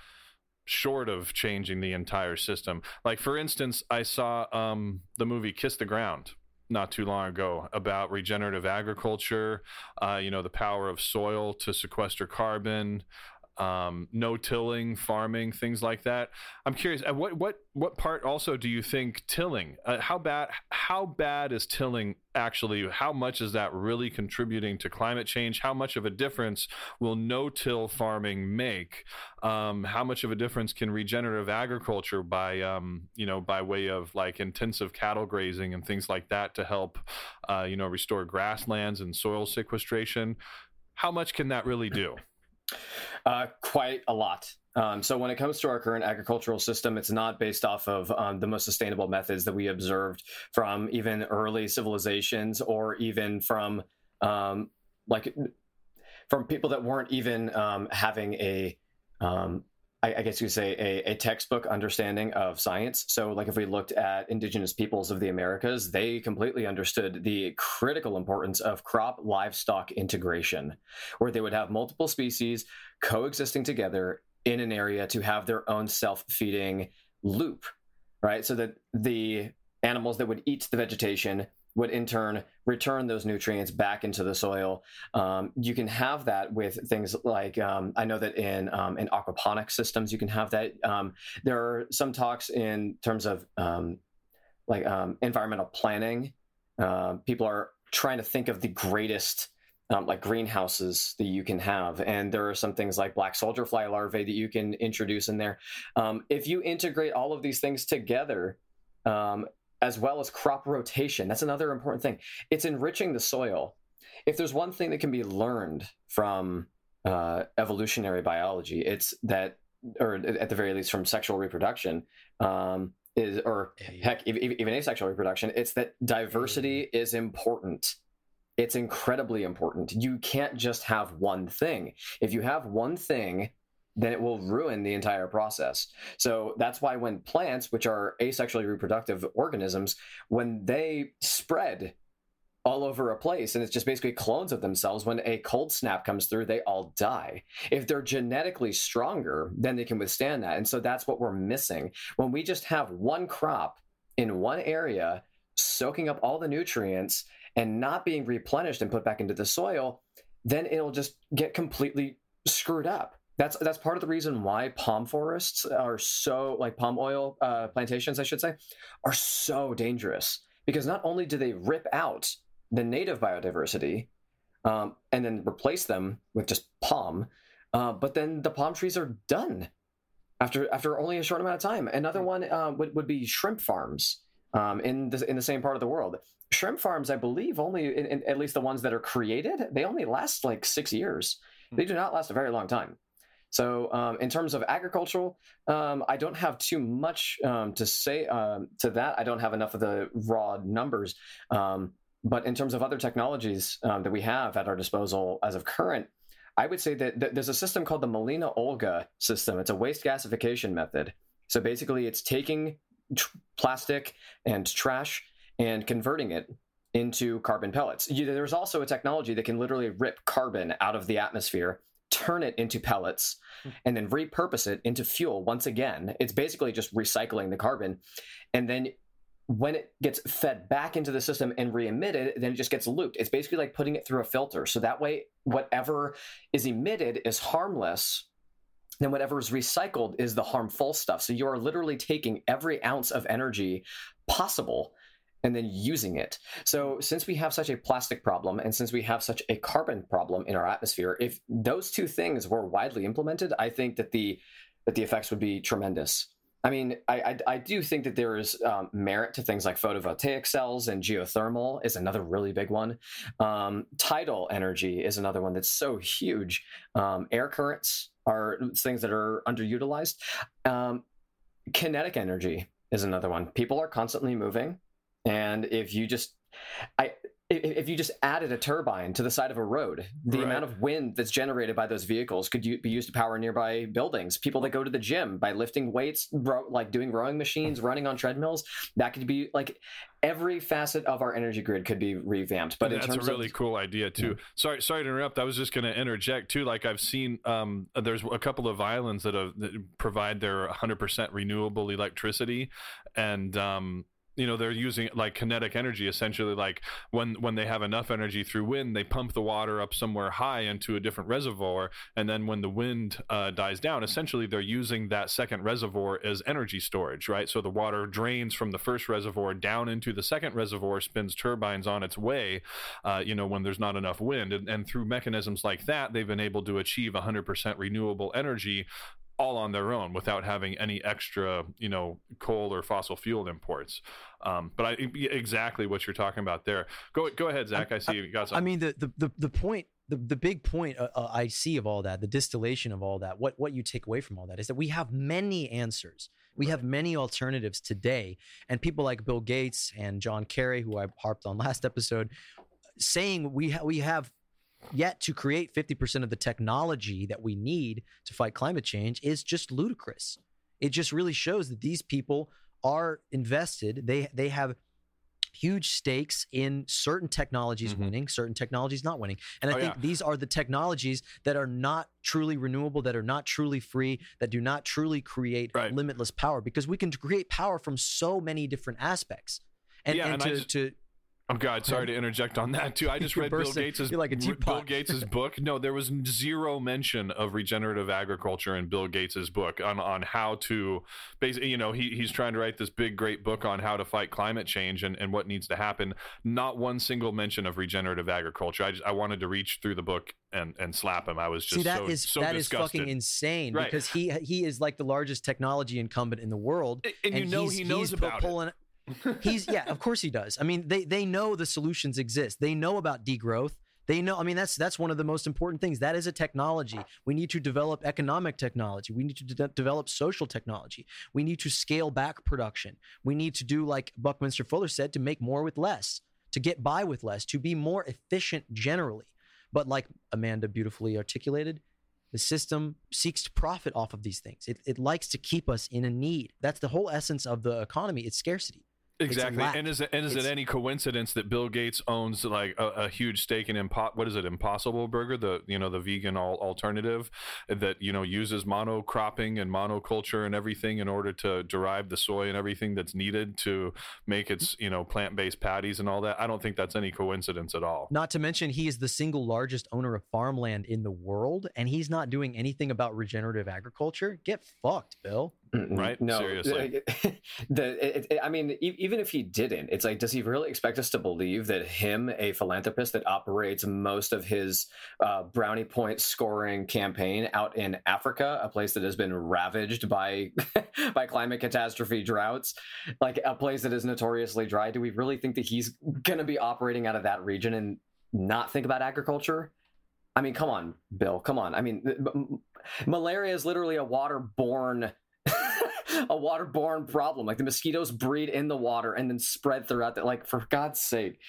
short of changing the entire system? Like, for instance, I saw um, the movie Kiss the Ground not too long ago about regenerative agriculture, uh, you know, the power of soil to sequester carbon, um, no tilling, farming, things like that. I'm curious, uh, what what what part also do you think tilling? Uh, how bad how bad is tilling actually? How much is that really contributing to climate change? How much of a difference will no till farming make? Um, how much of a difference can regenerative agriculture by um, you know by way of like intensive cattle grazing and things like that to help uh, you know restore grasslands and soil sequestration? How much can that really do? Uh, quite a lot. Um, so when it comes to our current agricultural system, it's not based off of um, the most sustainable methods that we observed from even early civilizations or even from um, like from people that weren't even um, having a um, I, I guess you could say a, a, textbook understanding of science. So, like if we looked at indigenous peoples of the Americas, they completely understood the critical importance of crop livestock integration, where they would have multiple species coexisting together in an area to have their own self feeding loop, right? So that the animals that would eat the vegetation would in turn return those nutrients back into the soil. Um, you can have that with things like um, I know that in um, in aquaponic systems you can have that. Um, there are some talks in terms of um, like um, environmental planning. Uh, people are trying to think of the greatest. like greenhouses that you can have, and there are some things like black soldier fly larvae that you can introduce in there. if you integrate all of these things together, um, as well as crop rotation. That's another important thing. It's enriching the soil. If there's one thing that can be learned from uh, evolutionary biology, it's that, or at the very least from sexual reproduction, um, is or heck, even asexual reproduction. It's that diversity is important. It's incredibly important. You can't just have one thing. If you have one thing then it will ruin the entire process. So that's why when plants, which are asexually reproductive organisms, when they spread all over a place and it's just basically clones of themselves when a cold snap comes through they all die. If they're genetically stronger then they can withstand that. And so that's what we're missing. When we just have one crop in one area soaking up all the nutrients and not being replenished and put back into the soil then it'll just get completely screwed up that's that's part of the reason why palm forests are so like palm oil uh, plantations, I should say, are so dangerous because not only do they rip out the native biodiversity um, and then replace them with just palm, uh, but then the palm trees are done after after only a short amount of time. Another one uh, would would be shrimp farms um, in the in the same part of the world. Shrimp farms, I believe, only in, in, at least the ones that are created, they only last like six years. They do not last a very long time. So, um, in terms of agricultural, um, I don't have too much um, to say um, to that. I don't have enough of the raw numbers. Um, but in terms of other technologies um, that we have at our disposal as of current, I would say that, that there's a system called the Molina Olga system. It's a waste gasification method. So basically, it's taking tr- plastic and trash and converting it into carbon pellets. You, there's also a technology that can literally rip carbon out of the atmosphere, turn it into pellets, hmm. and then repurpose it into fuel once again. It's basically just recycling the carbon. And then when it gets fed back into the system and re-emitted, then it just gets looped. It's basically like putting it through a filter. So that way, whatever is emitted is harmless. Then whatever is recycled is the harmful stuff. So you are literally taking every ounce of energy possible and then using it. So, since we have such a plastic problem and since we have such a carbon problem in our atmosphere, if those two things were widely implemented, I think that the that the effects would be tremendous. I mean, I, I, I do think that there is um, merit to things like photovoltaic cells and geothermal is another really big one. Um, tidal energy is another one that's so huge. Um, air currents are things that are underutilized. Um, kinetic energy is another one. People are constantly moving and if you just, I, if you just added a turbine to the side of a road, the right. amount of wind that's generated by those vehicles could be used to power nearby buildings. People that go to the gym by lifting weights, like doing rowing machines, running on treadmills, that could be like every facet of our energy grid could be revamped. But that's a really of, cool idea too. Yeah. Sorry, sorry to interrupt. I was just going to interject too. Like I've seen, um, there's a couple of islands that, have, that provide their 100% renewable electricity, and um, you know they're using like kinetic energy essentially like when when they have enough energy through wind they pump the water up somewhere high into a different reservoir and then when the wind uh, dies down essentially they're using that second reservoir as energy storage right? So the water drains from the first reservoir down into the second reservoir spins turbines on its way uh, you know when there's not enough wind. And, and through mechanisms like that they've been able to achieve 100% renewable energy all on their own without having any extra, you know, coal or fossil fuel imports. Um, but I exactly what you're talking about there. Go go ahead, Zach. I, I see you got something. I mean, the the the, the point. The, the big point uh, uh, I see of all that, the distillation of all that, what what you take away from all that is that we have many answers. We have many alternatives today, and people like Bill Gates and John Kerry, who I harped on last episode, saying we ha- we have yet to create 50% of the technology that we need to fight climate change is just ludicrous. It just really shows that these people are invested. They they have huge stakes in certain technologies mm-hmm. winning, certain technologies not winning. And I oh, think yeah. these are the technologies that are not truly renewable, that are not truly free, that do not truly create right. limitless power because we can create power from so many different aspects. And, yeah, and, and to, just, to Oh God, sorry to interject on that too. I just read Bill Gates's like Bill Gates's book. No, there was zero mention of regenerative agriculture in Bill Gates's book on on how to basically, you know, he he's trying to write this big great book on how to fight climate change and, and what needs to happen. Not one single mention of regenerative agriculture. I just I wanted to reach through the book and and slap him. I was just See, that so, is, so that is fucking insane right. because he he is like the largest technology incumbent in the world, and, and you know he knows about pulling, it He's yeah, of course he does. I mean, they they know the solutions exist. They know about degrowth. They know. I mean, that's that's one of the most important things. That is a technology. We need to develop economic technology. We need to de- develop social technology. We need to scale back production. We need to do like Buckminster Fuller said to make more with less, to get by with less, to be more efficient generally. But like Amanda beautifully articulated, the system seeks to profit off of these things. It, it likes to keep us in a need. That's the whole essence of the economy. It's scarcity. Exactly. And is it and is it's, it any coincidence that Bill Gates owns like a, a huge stake in Impo- what is it Impossible Burger, the you know the vegan all, alternative that you know uses monocropping and monoculture and everything in order to derive the soy and everything that's needed to make its mm-hmm. you know plant-based patties and all that. I don't think that's any coincidence at all. Not to mention he is the single largest owner of farmland in the world and he's not doing anything about regenerative agriculture. Get fucked, Bill. Right? No, seriously. The, it, it, I mean, even if he didn't, it's like, does he really expect us to believe that him, a philanthropist that operates most of his uh, brownie point scoring campaign out in Africa, a place that has been ravaged by by climate catastrophe droughts, like a place that is notoriously dry? Do we really think that he's going to be operating out of that region and not think about agriculture? I mean, come on, Bill. Come on. I mean, malaria is literally a waterborne a waterborne problem. Like the mosquitoes breed in the water and then spread throughout the like for God's sake.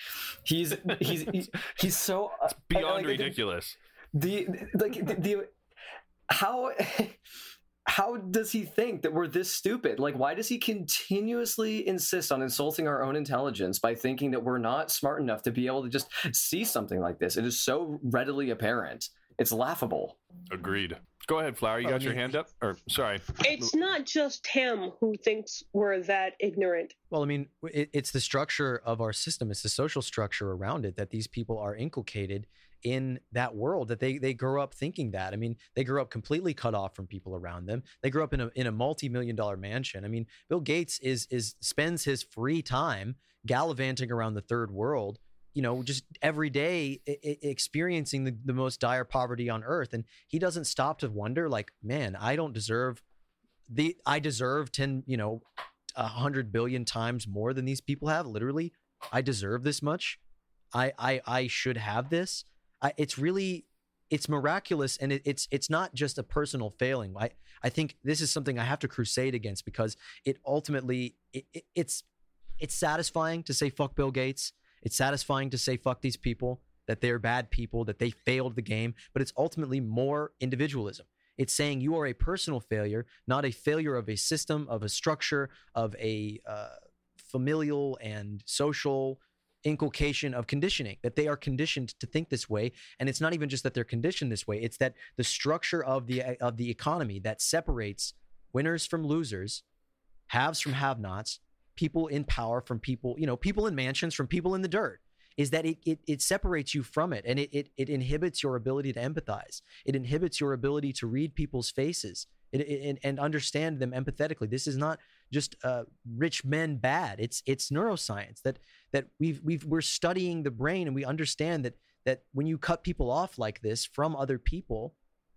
He's he's he's, he's so it's beyond like, ridiculous. the like the, the how how does he think that we're this stupid? Like, why does he continuously insist on insulting our own intelligence by thinking that we're not smart enough to be able to just see something like this? It is so readily apparent. It's laughable. Agreed. Go ahead, Flower. You oh, got your hand up? Or sorry. It's not just him who thinks we're that ignorant. Well, I mean, it, it's the structure of our system. It's the social structure around it that these people are inculcated in that world. That they they grow up thinking that. I mean, they grew up completely cut off from people around them. They grew up in a in a multi million dollar mansion. I mean, Bill Gates is is spends his free time gallivanting around the third world. You know, just every day I- I- experiencing the, the most dire poverty on earth, and he doesn't stop to wonder, like, man, I don't deserve the I deserve ten, you know, a hundred billion times more than these people have. Literally, I deserve this much. I I I should have this. I, it's really it's miraculous, and it, it's it's not just a personal failing. I I think this is something I have to crusade against because it ultimately it, it, it's it's satisfying to say fuck Bill Gates. It's satisfying to say fuck these people that they're bad people that they failed the game, but it's ultimately more individualism. It's saying you are a personal failure, not a failure of a system, of a structure, of a uh, familial and social inculcation of conditioning that they are conditioned to think this way and it's not even just that they're conditioned this way it's that the structure of the of the economy that separates winners from losers haves from have-nots people in power from people you know people in mansions from people in the dirt is that it it, it separates you from it. And it, it it inhibits your ability to empathize. It inhibits your ability to read people's faces it, and- and understand them empathetically. This is not just uh, rich men bad. It's it's neuroscience that that we've we've we're studying the brain and we understand that that when you cut people off like this from other people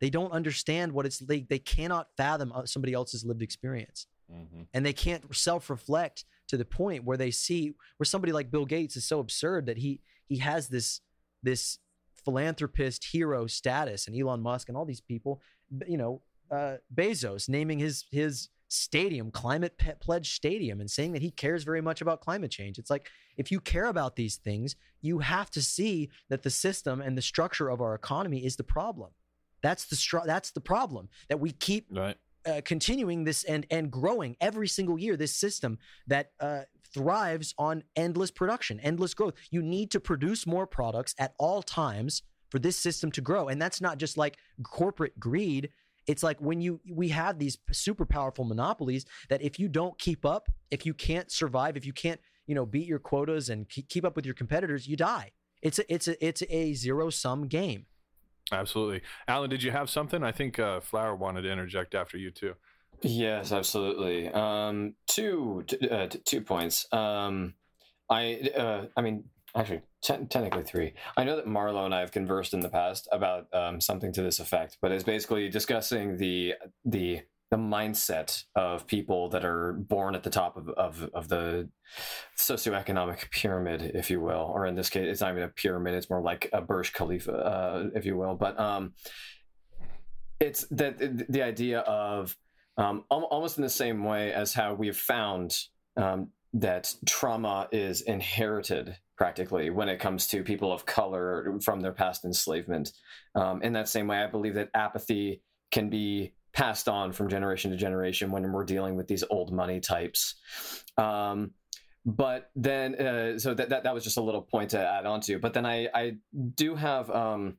they don't understand what it's they they cannot fathom uh, somebody else's lived experience. Mhm. and they can't self-reflect to the point where they see where somebody like Bill Gates is so absurd that he he has this this philanthropist hero status and Elon Musk and all these people you know uh, Bezos naming his his stadium climate Pe- pledge stadium and saying that he cares very much about climate change it's like if you care about these things you have to see that the system and the structure of our economy is the problem that's the str- that's the problem that we keep Right. Uh, continuing this and and growing every single year this system that uh, thrives on endless production endless growth. You need to produce more products at all times for this system to grow. And that's not just like corporate greed. It's like when you we have these super powerful monopolies that if you don't keep up if you can't survive if you can't you know beat your quotas and keep up with your competitors you die. It's a it's a it's a zero sum game Absolutely. Allan, did you have something? I think uh, Flower wanted to interject after you too. Yes, absolutely. Um, two t- uh, t- two points. Um, I uh, I mean, actually, te- technically three. I know that Marlowe and I have conversed in the past about um, something to this effect, but it's basically discussing the the the mindset of people that are born at the top of, of, of the socioeconomic pyramid, if you will, or in this case, it's not even a pyramid; it's more like a Burj Khalifa, uh, if you will. But um, it's that the, idea of um, almost in the same way as how we've found um, that trauma is inherited practically when it comes to people of color from their past enslavement. Um, in that same way, I believe that apathy can be passed on from generation to generation when we're dealing with these old money types. Um, but then, uh, so that, that that was just a little point to add on to. But then I I do have um,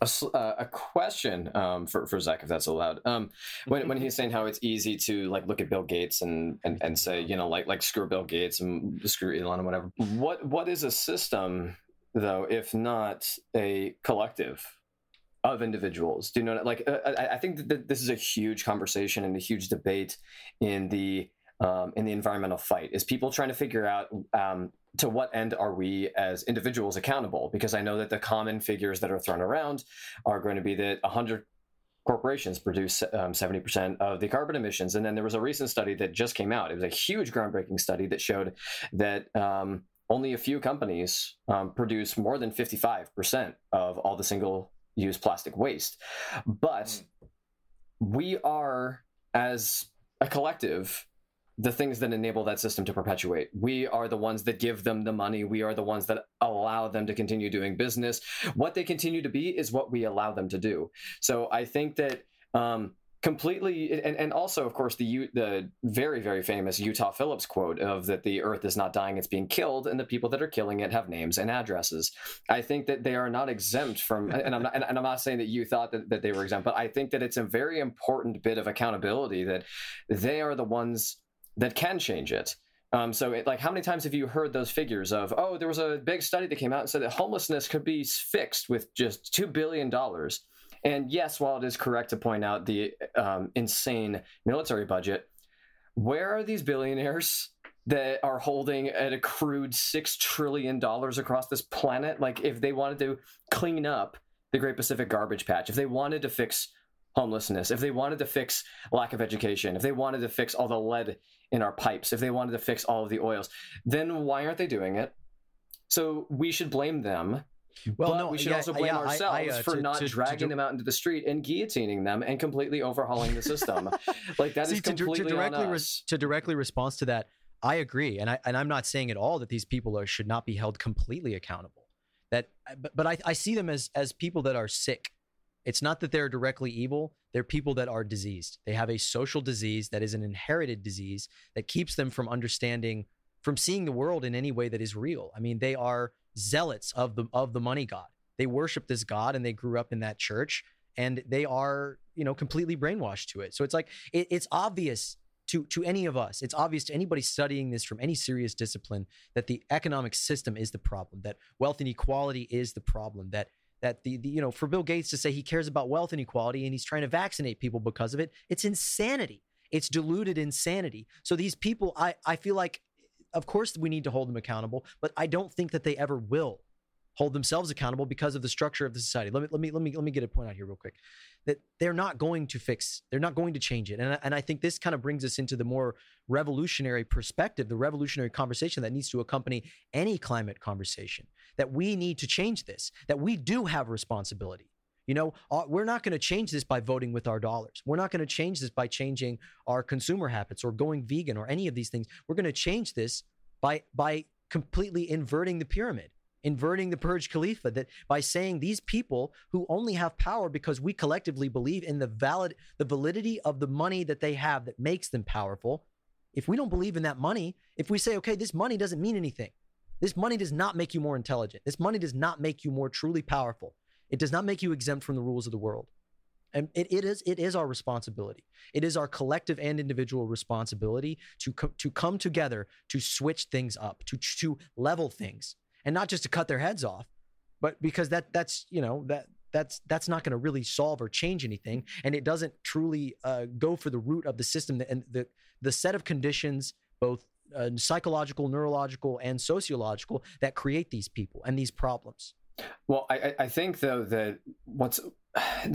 a, uh, a question um, for for Zach, if that's allowed. Um, when when he's saying how it's easy to like look at Bill Gates and and, and say you know like like screw Bill Gates and screw Elon and whatever. What what is a system though if not a collective? Of individuals, do you know? Like, uh, I, think that this is a huge conversation and a huge debate in the um, in the environmental fight. Is people trying to figure out um, to what end are we as individuals accountable? Because I know that the common figures that are thrown around are going to be that 100 corporations produce um, 70% of the carbon emissions. And then there was a recent study that just came out. It was a huge groundbreaking study that showed that um, only a few companies um, produce more than 55% of all the single use plastic waste. But we are, as a collective, the things that enable that system to perpetuate. We are the ones that give them the money. We are the ones that allow them to continue doing business. What they continue to be is what we allow them to do. So I think that um, completely and, and also of course the the very very famous utah phillips quote of that the earth is not dying it's being killed and the people that are killing it have names and addresses i think that they are not exempt from and i'm not and i'm not saying that you thought that, that they were exempt but i think that it's a very important bit of accountability that they are the ones that can change it um, so, it, like, how many times have you heard those figures of, oh, there was a big study that came out and said that homelessness could be fixed with just $2 billion? And yes, while it is correct to point out the um, insane military budget, where are these billionaires that are holding an accrued $6 trillion across this planet? Like, if they wanted to clean up the Great Pacific Garbage Patch, if they wanted to fix homelessness, if they wanted to fix lack of education, if they wanted to fix all the lead in our pipes, if they wanted to fix all of the oils, then why aren't they doing it? So we should blame them well, but no, we should yeah, also blame yeah, ourselves I, I, uh, for to, not to, dragging to, them out into the street and guillotining them and completely overhauling the system. like that See, is completely to, directly on us. to directly respond to that, I agree, and I and I'm not saying at all that these people are, should not be held completely accountable. That, but, but I, I see them as as people that are sick. It's not that they're directly evil. They're people that are diseased. They have a social disease that is an inherited disease that keeps them from understanding, from seeing the world in any way that is real. I mean, they are zealots of the of the money god. They worship this god and they grew up in that church and they are, you know, completely brainwashed to it. So it's like it, it's obvious to to any of us. It's obvious to anybody studying this from any serious discipline that the economic system is the problem, that wealth inequality is the problem, that that the, the, you know for Bill Gates to say he cares about wealth inequality and he's trying to vaccinate people because of it, it's insanity. It's diluted insanity. So these people, I I feel like of course we need to hold them accountable, but I don't think that they ever will hold themselves accountable because of the structure of the society. Let me let me let me let me get a point out here real quick. That they're not going to fix, they're not going to change it. And I, and I think this kind of brings us into the more revolutionary perspective, the revolutionary conversation that needs to accompany any climate conversation. That we need to change this, that we do have responsibility. You know, uh, we're not going to change this by voting with our dollars. We're not going to change this by changing our consumer habits or going vegan or any of these things. We're going to change this by by completely inverting the pyramid, inverting the Burj Khalifa. That by saying these people who only have power because we collectively believe in the valid the validity of the money that they have that makes them powerful. If we don't believe in that money, if we say, okay, this money doesn't mean anything, this money does not make you more intelligent. This money does not make you more truly powerful. It does not make you exempt from the rules of the world. And it, it is it is our responsibility. It is our collective and individual responsibility to co- to come together to switch things up, to to level things, and not just to cut their heads off, but because that that's you know that that's that's not going to really solve or change anything, and it doesn't truly uh, go for the root of the system and the the set of conditions, both uh, psychological, neurological, and sociological, that create these people and these problems. Well, I, I think though that what's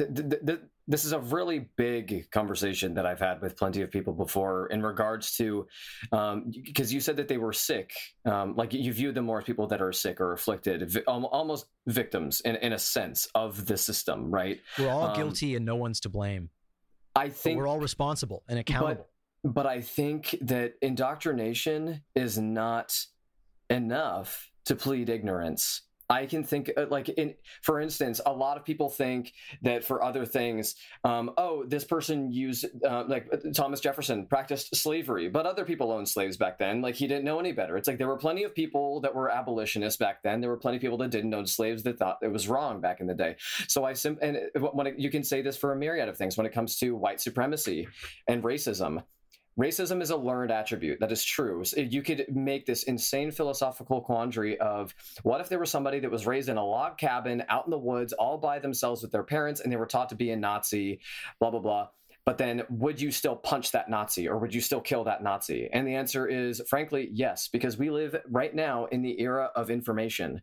this is a really big conversation that I've had with plenty of people before in regards to because um, you said that they were sick, um, like you view them more as people that are sick or afflicted, vi- almost victims in, in a sense of the system, right? We're all um, guilty and no one's to blame. I think but we're all responsible and accountable. But, but I think that indoctrination is not enough to plead ignorance I can think uh, like in for instance, a lot of people think that for other things, um, oh, this person used uh, like uh, Thomas Jefferson practiced slavery, but other people owned slaves back then. Like he didn't know any better. It's like there were plenty of people that were abolitionists back then. There were plenty of people that didn't own slaves that thought it was wrong back in the day. So I sim- and when it, you can say this for a myriad of things when it comes to white supremacy and racism racism is a learned attribute. That is true. You could make this insane philosophical quandary of what if there was somebody that was raised in a log cabin out in the woods all by themselves with their parents and they were taught to be a nazi blah blah blah. But then would you still punch that nazi or would you still kill that nazi? And the answer is frankly yes because we live right now in the era of information.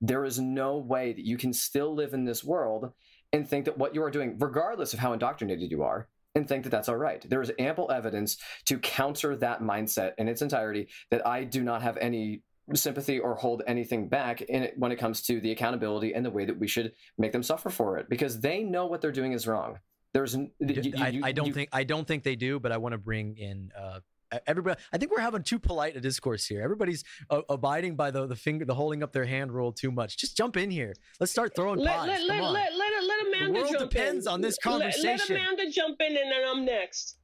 There is no way that you can still live in this world and think that what you are doing regardless of how indoctrinated you are and think that that's all right. There is ample evidence to counter that mindset in its entirety that I do not have any sympathy or hold anything back in it when it comes to the accountability and the way that we should make them suffer for it because they know what they're doing is wrong. There's, you, I, I, don't you, think I don't think they do, but I want to bring in uh, everybody i think we're having too polite a discourse here everybody's uh, abiding by the the finger the holding up their hand rule too much just jump in here let's start throwing let, pies. let, Come let, on. Let, let, let Amanda the world jump depends in. on this conversation Let, Amanda jump in and then I'm next.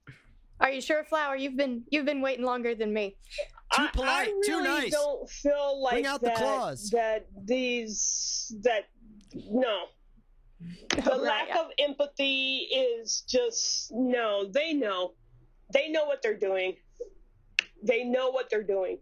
Are you sure, Flower? You've been you've been waiting longer than me. Too polite, I, too really nice. don't feel like Bring out the claws. that these that no the Right. lack of empathy is just no they know they know what they're doing they know what they're doing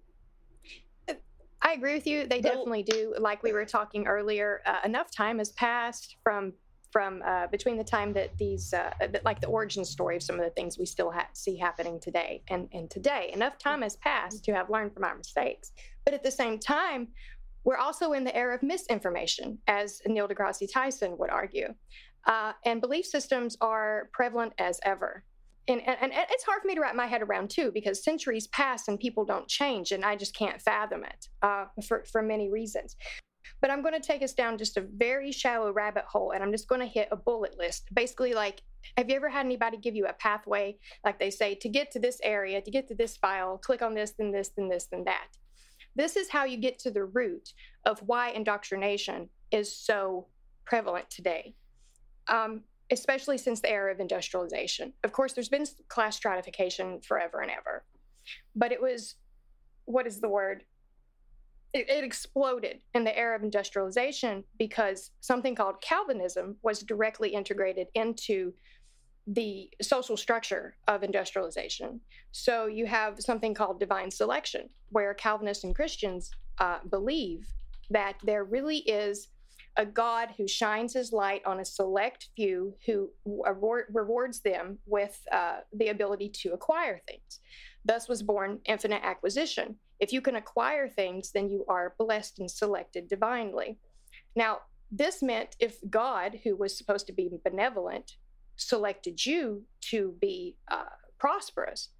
I agree with you. They Don't- definitely do. Like we were talking earlier, uh, enough time has passed from from uh, between the time that these uh, that, like the origin story of some of the things we still ha- see happening today and and today. Enough time has passed to have learned from our mistakes. But at the same time, we're also in the era of misinformation, as Neil deGrasse Tyson would argue, uh, and belief systems are prevalent as ever. And, and, and it's hard for me to wrap my head around too because centuries pass and people don't change and i just can't fathom it uh, for, for many reasons but i'm going to take us down just a very shallow rabbit hole and i'm just going to hit a bullet list basically like have you ever had anybody give you a pathway like they say to get to this area to get to this file click on this then this then this then that this is how you get to the root of why indoctrination is so prevalent today um, especially since the era of industrialization. Of course, there's been class stratification forever and ever, but it was what is the word? It, it exploded in the era of industrialization because something called Calvinism was directly integrated into the social structure of industrialization. So you have something called divine selection, where Calvinists and Christians uh, believe that there really is a God who shines his light on a select few who award, rewards them with uh, the ability to acquire things. Thus was born infinite acquisition. If you can acquire things, then you are blessed and selected divinely. Now, this meant if God, who was supposed to be benevolent, selected you to be uh, prosperous,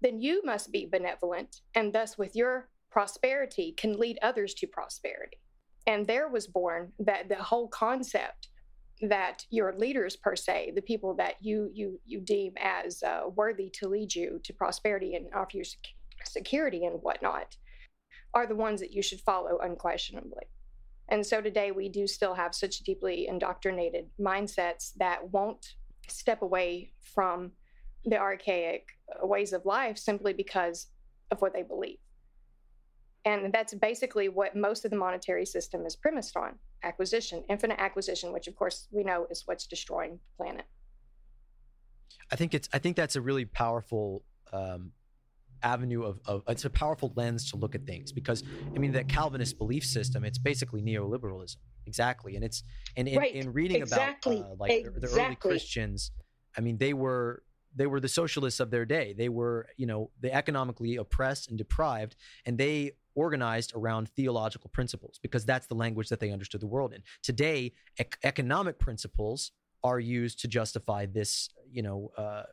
then you must be benevolent, and thus, with your prosperity, can lead others to prosperity and there was born that the whole concept that your leaders per se the people that you you you deem as uh, worthy to lead you to prosperity and offer you sec- security and whatnot are the ones that you should follow unquestionably and so today we do still have such deeply indoctrinated mindsets that won't step away from the archaic ways of life simply because of what they believe and that's basically what most of the monetary system is premised on acquisition, infinite acquisition, which of course we know is what's destroying the planet. I think it's I think that's a really powerful um, avenue of, of it's a powerful lens to look at things because I mean that Calvinist belief system it's basically neoliberalism. Exactly. And it's and in, Right. in reading Exactly. about uh, like the, the early Christians I mean they were they were the socialists of their day. They were you know the economically oppressed and deprived and they organized around theological principles because that's the language that they understood the world in. Today ec- economic principles are used to justify this you know uh,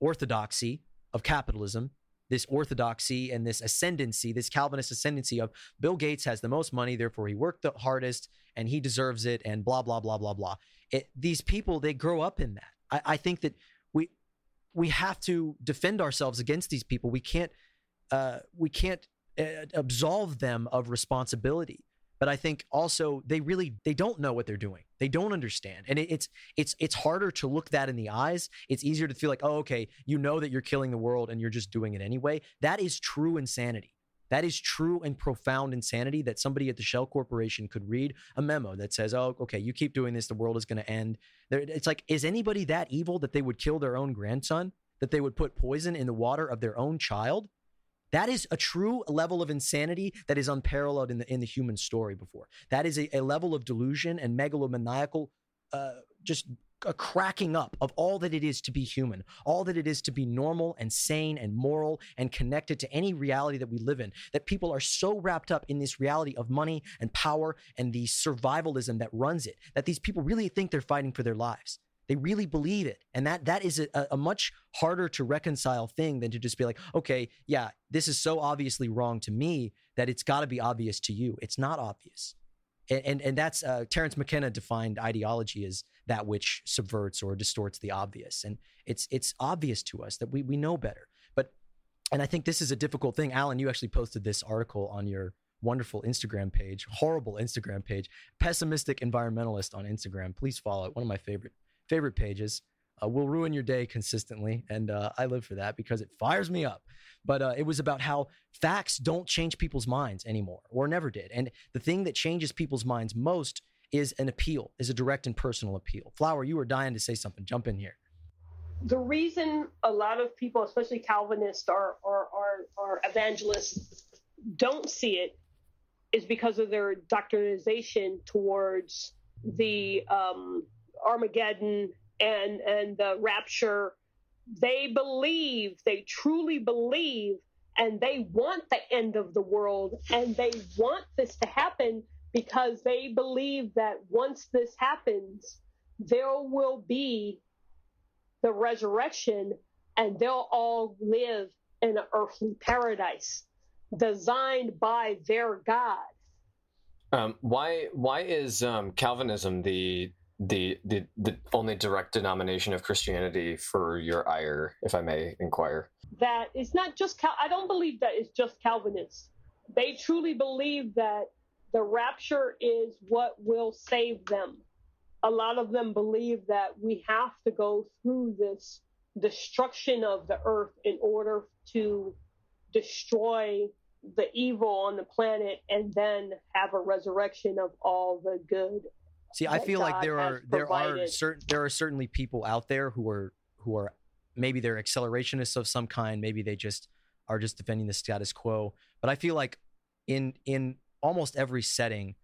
orthodoxy of capitalism this orthodoxy and this ascendancy this calvinist ascendancy of bill gates has the most money therefore he worked the hardest and he deserves it and blah blah blah blah blah. It, these people they grow up in that. I, I think that we we have to defend ourselves against these people. We can't uh, we can't uh, absolve them of responsibility. But i think also they really they don't know what they're doing they don't understand. And it, it's it's it's harder to look that in the eyes. It's easier to feel like oh okay you know that you're killing the world and you're just doing it anyway. That is true insanity. That is true and profound insanity that somebody at the shell corporation could read a memo that says oh okay you keep doing this the world is going to end it's like is anybody that evil that they would kill their own grandson that they would put poison in the water of their own child that is a true level of insanity that is unparalleled in the in the human story before. That is a, a level of delusion and megalomaniacal, uh, just a cracking up of all that it is to be human, all that it is to be normal and sane and moral and connected to any reality that we live in. That people are so wrapped up in this reality of money and power and the survivalism that runs it that these people really think they're fighting for their lives. They really believe it. And that that is a, a much harder to reconcile thing than to just be like, okay, yeah, this is so obviously wrong to me that it's got to be obvious to you. It's not obvious. And and, and that's uh, Terence McKenna defined ideology as that which subverts or distorts the obvious. And it's it's obvious to us that we we know better. But and I think this is a difficult thing. Allan, you actually posted this article on your wonderful Instagram page, horrible Instagram page, pessimistic environmentalist on Instagram. Please follow it. One of my favorite favorite pages. Uh, will ruin your day consistently, and uh, I live for that because it fires me up. But uh, it was about how facts don't change people's minds anymore, or never did. And the thing that changes people's minds most is an appeal, is a direct and personal appeal. Flower, you were dying to say something. Jump in here. The reason a lot of people, especially Calvinists or, or, or, or evangelists, don't see it is because of their doctrinization towards the um, Armageddon and and the rapture. They believe, they truly believe, and they want the end of the world, and they want this to happen because they believe that once this happens, there will be the resurrection and they'll all live in an earthly paradise designed by their God. Um, why why is um, Calvinism the, the the the only direct denomination of Christianity for your ire, if I may inquire? That it's not just Cal- I don't believe that it's just Calvinists. They truly believe that the rapture is what will save them. A lot of them believe that we have to go through this destruction of the earth in order to destroy the evil on the planet and then have a resurrection of all the good. See, I feel God like there are there are certain there are certainly people out there who are who are maybe they're accelerationists of some kind, maybe they just are just defending the status quo. But I feel like in in almost every setting,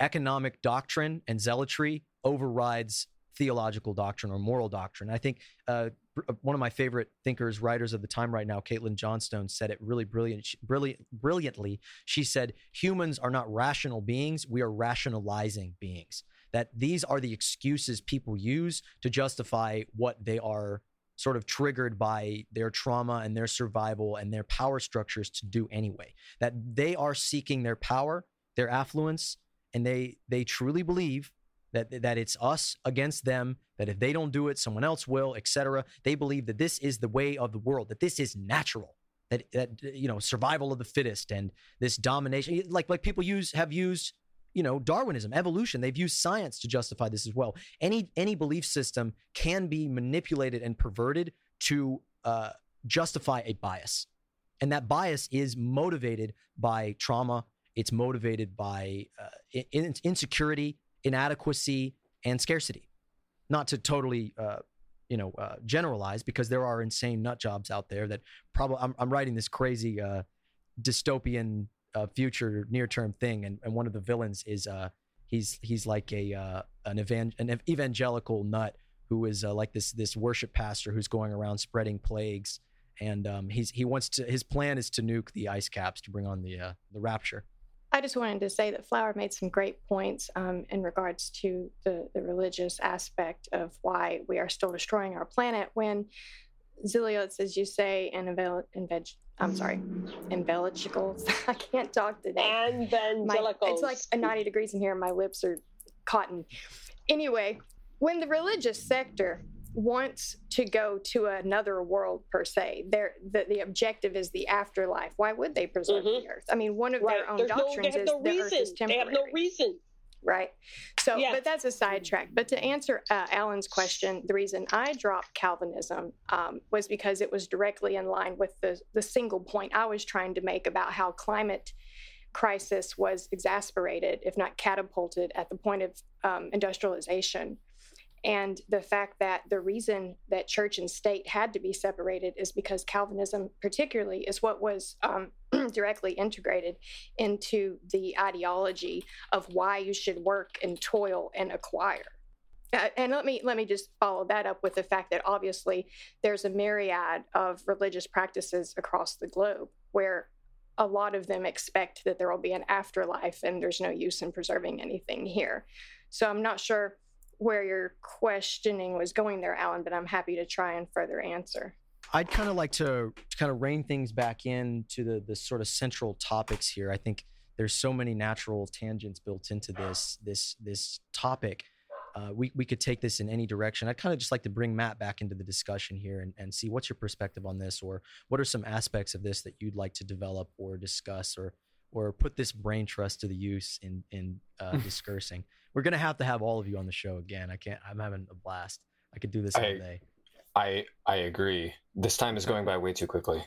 economic doctrine and zealotry overrides theological doctrine or moral doctrine. I think uh, uh, one of my favorite thinkers, writers of the time right now, Caitlin Johnstone, said it really brilliant, brilliant, brilliantly. She said, "Humans are not rational beings; we are rationalizing beings. That these are the excuses people use to justify what they are." Sort of triggered by their trauma and their survival and their power structures to do anyway. That they are seeking their power, their affluence, and they they truly believe that that it's us against them that if they don't do it someone else will etc they believe that this is the way of the world that this is natural that that you know survival of the fittest and this domination like like people use have used you know darwinism evolution they've used science to justify this as well any any belief system can be manipulated and perverted to uh, justify a bias and that bias is motivated by trauma it's motivated by uh, in- insecurity inadequacy, and scarcity. Not to totally, uh, you know, uh, generalize because there are insane nut jobs out there that probably. I'm, I'm writing this crazy uh, dystopian uh, future near term thing, and, and one of the villains is uh, he's he's like a uh, an, evan- an evangelical nut who is like this this worship pastor who's going around spreading plagues, and um, he's he wants to his plan is to nuke the ice caps to bring on the uh, the rapture. I just wanted to say that Flower made some great points um, in regards to the, the religious aspect of why we are still destroying our planet when zealots, as you say, invel- inveg- I'm sorry, evangelicals. I can't talk today. And Evangelicals. My, it's like 90 degrees in here. And my lips are cotton. Anyway, when the religious sector wants to go to another world per se. Their the, the objective is the afterlife. Why would they preserve mm-hmm. the earth? I mean, one of right. their own There's doctrines no, is no the reason. earth is temporary. They have no reason. Right. So, yes. but that's a sidetrack. But to answer uh, Allan's question, the reason I dropped Calvinism um, was because it was directly in line with the the single point I was trying to make about how climate crisis was exasperated, if not catapulted, at the point of um, industrialization and the fact that the reason that church and state had to be separated is because Calvinism, particularly, is what was um, directly integrated into the ideology of why you should work and toil and acquire. Uh, and let me let me just follow that up with the fact that obviously there's a myriad of religious practices across the globe where a lot of them expect that there will be an afterlife and there's no use in preserving anything here. So I'm not sure where your questioning was going there, Allan, but I'm happy to try and further answer. I'd kind of like to kind of rein things back in to the the sort of central topics here. I think there's so many natural tangents built into this this this topic. uh, we we could take this in any direction. I'd kind of just like to bring Matt back into the discussion here and, and see what's your perspective on this, or what are some aspects of this that you'd like to develop or discuss, or or put this brain trust to the use in in uh, discursing. We're gonna have to have all of you on the show again. I can't. I'm having a blast. I could do this all I- day. I I agree. This time is going by way too quickly.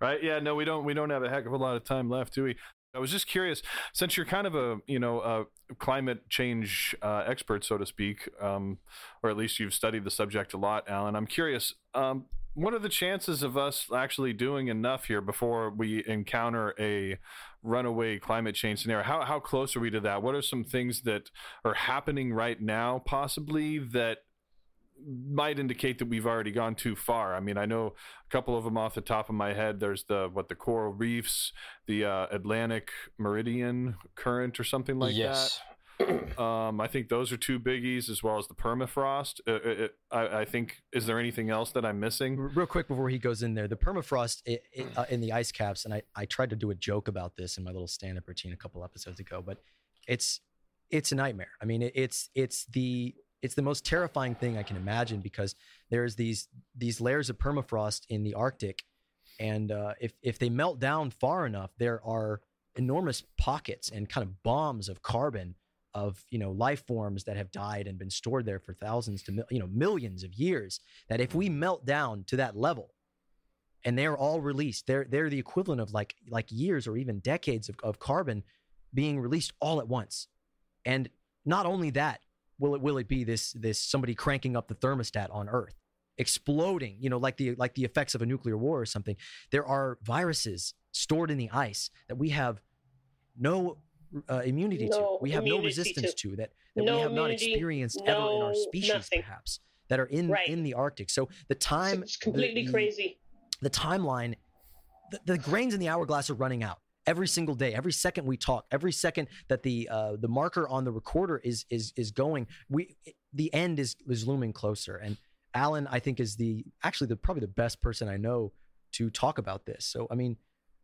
right yeah no we don't we don't have a heck of a lot of time left do we i was just curious since you're kind of a you know a climate change uh, expert so to speak um, or at least you've studied the subject a lot allan i'm curious um, what are the chances of us actually doing enough here before we encounter a runaway climate change scenario? How, how close are we to that? What are some things that are happening right now possibly that might indicate that we've already gone too far. I mean, I know a couple of them off the top of my head. There's the what the coral reefs, the uh, Atlantic Meridian Current, or something like yes. that. Um, I think those are two biggies, as well as the permafrost. Uh, it, I, I think. Is there anything else that I'm missing? Real quick before he goes in there, the permafrost i i uh, in the ice caps, and I, I tried to do a joke about this in my little stand up routine a couple episodes ago, but it's it's a nightmare. I mean, it, it's it's the it's the most terrifying thing I can imagine because there's these these layers of permafrost in the Arctic, and uh, if if they melt down far enough, there are enormous pockets and kind of bombs of carbon of you know life forms that have died and been stored there for thousands to you know millions of years that if we melt down to that level and they're all released they're they're the equivalent of like like years or even decades of, of carbon being released all at once. And not only that will it will it be this this somebody cranking up the thermostat on earth exploding you know like the like the effects of a nuclear war or something there are viruses stored in the ice that we have no uh, immunity to we have no resistance to. to, that that No we have not experienced ever in our species nothing. perhaps that are in Right. in the arctic so the time it's completely the- crazy. the timeline the, the grains in the hourglass are running out every single day every second we talk every second that the uh, the marker on the recorder is is is going we the end is is looming closer. And allan i think is the actually the probably the best person i know to talk about this. So i mean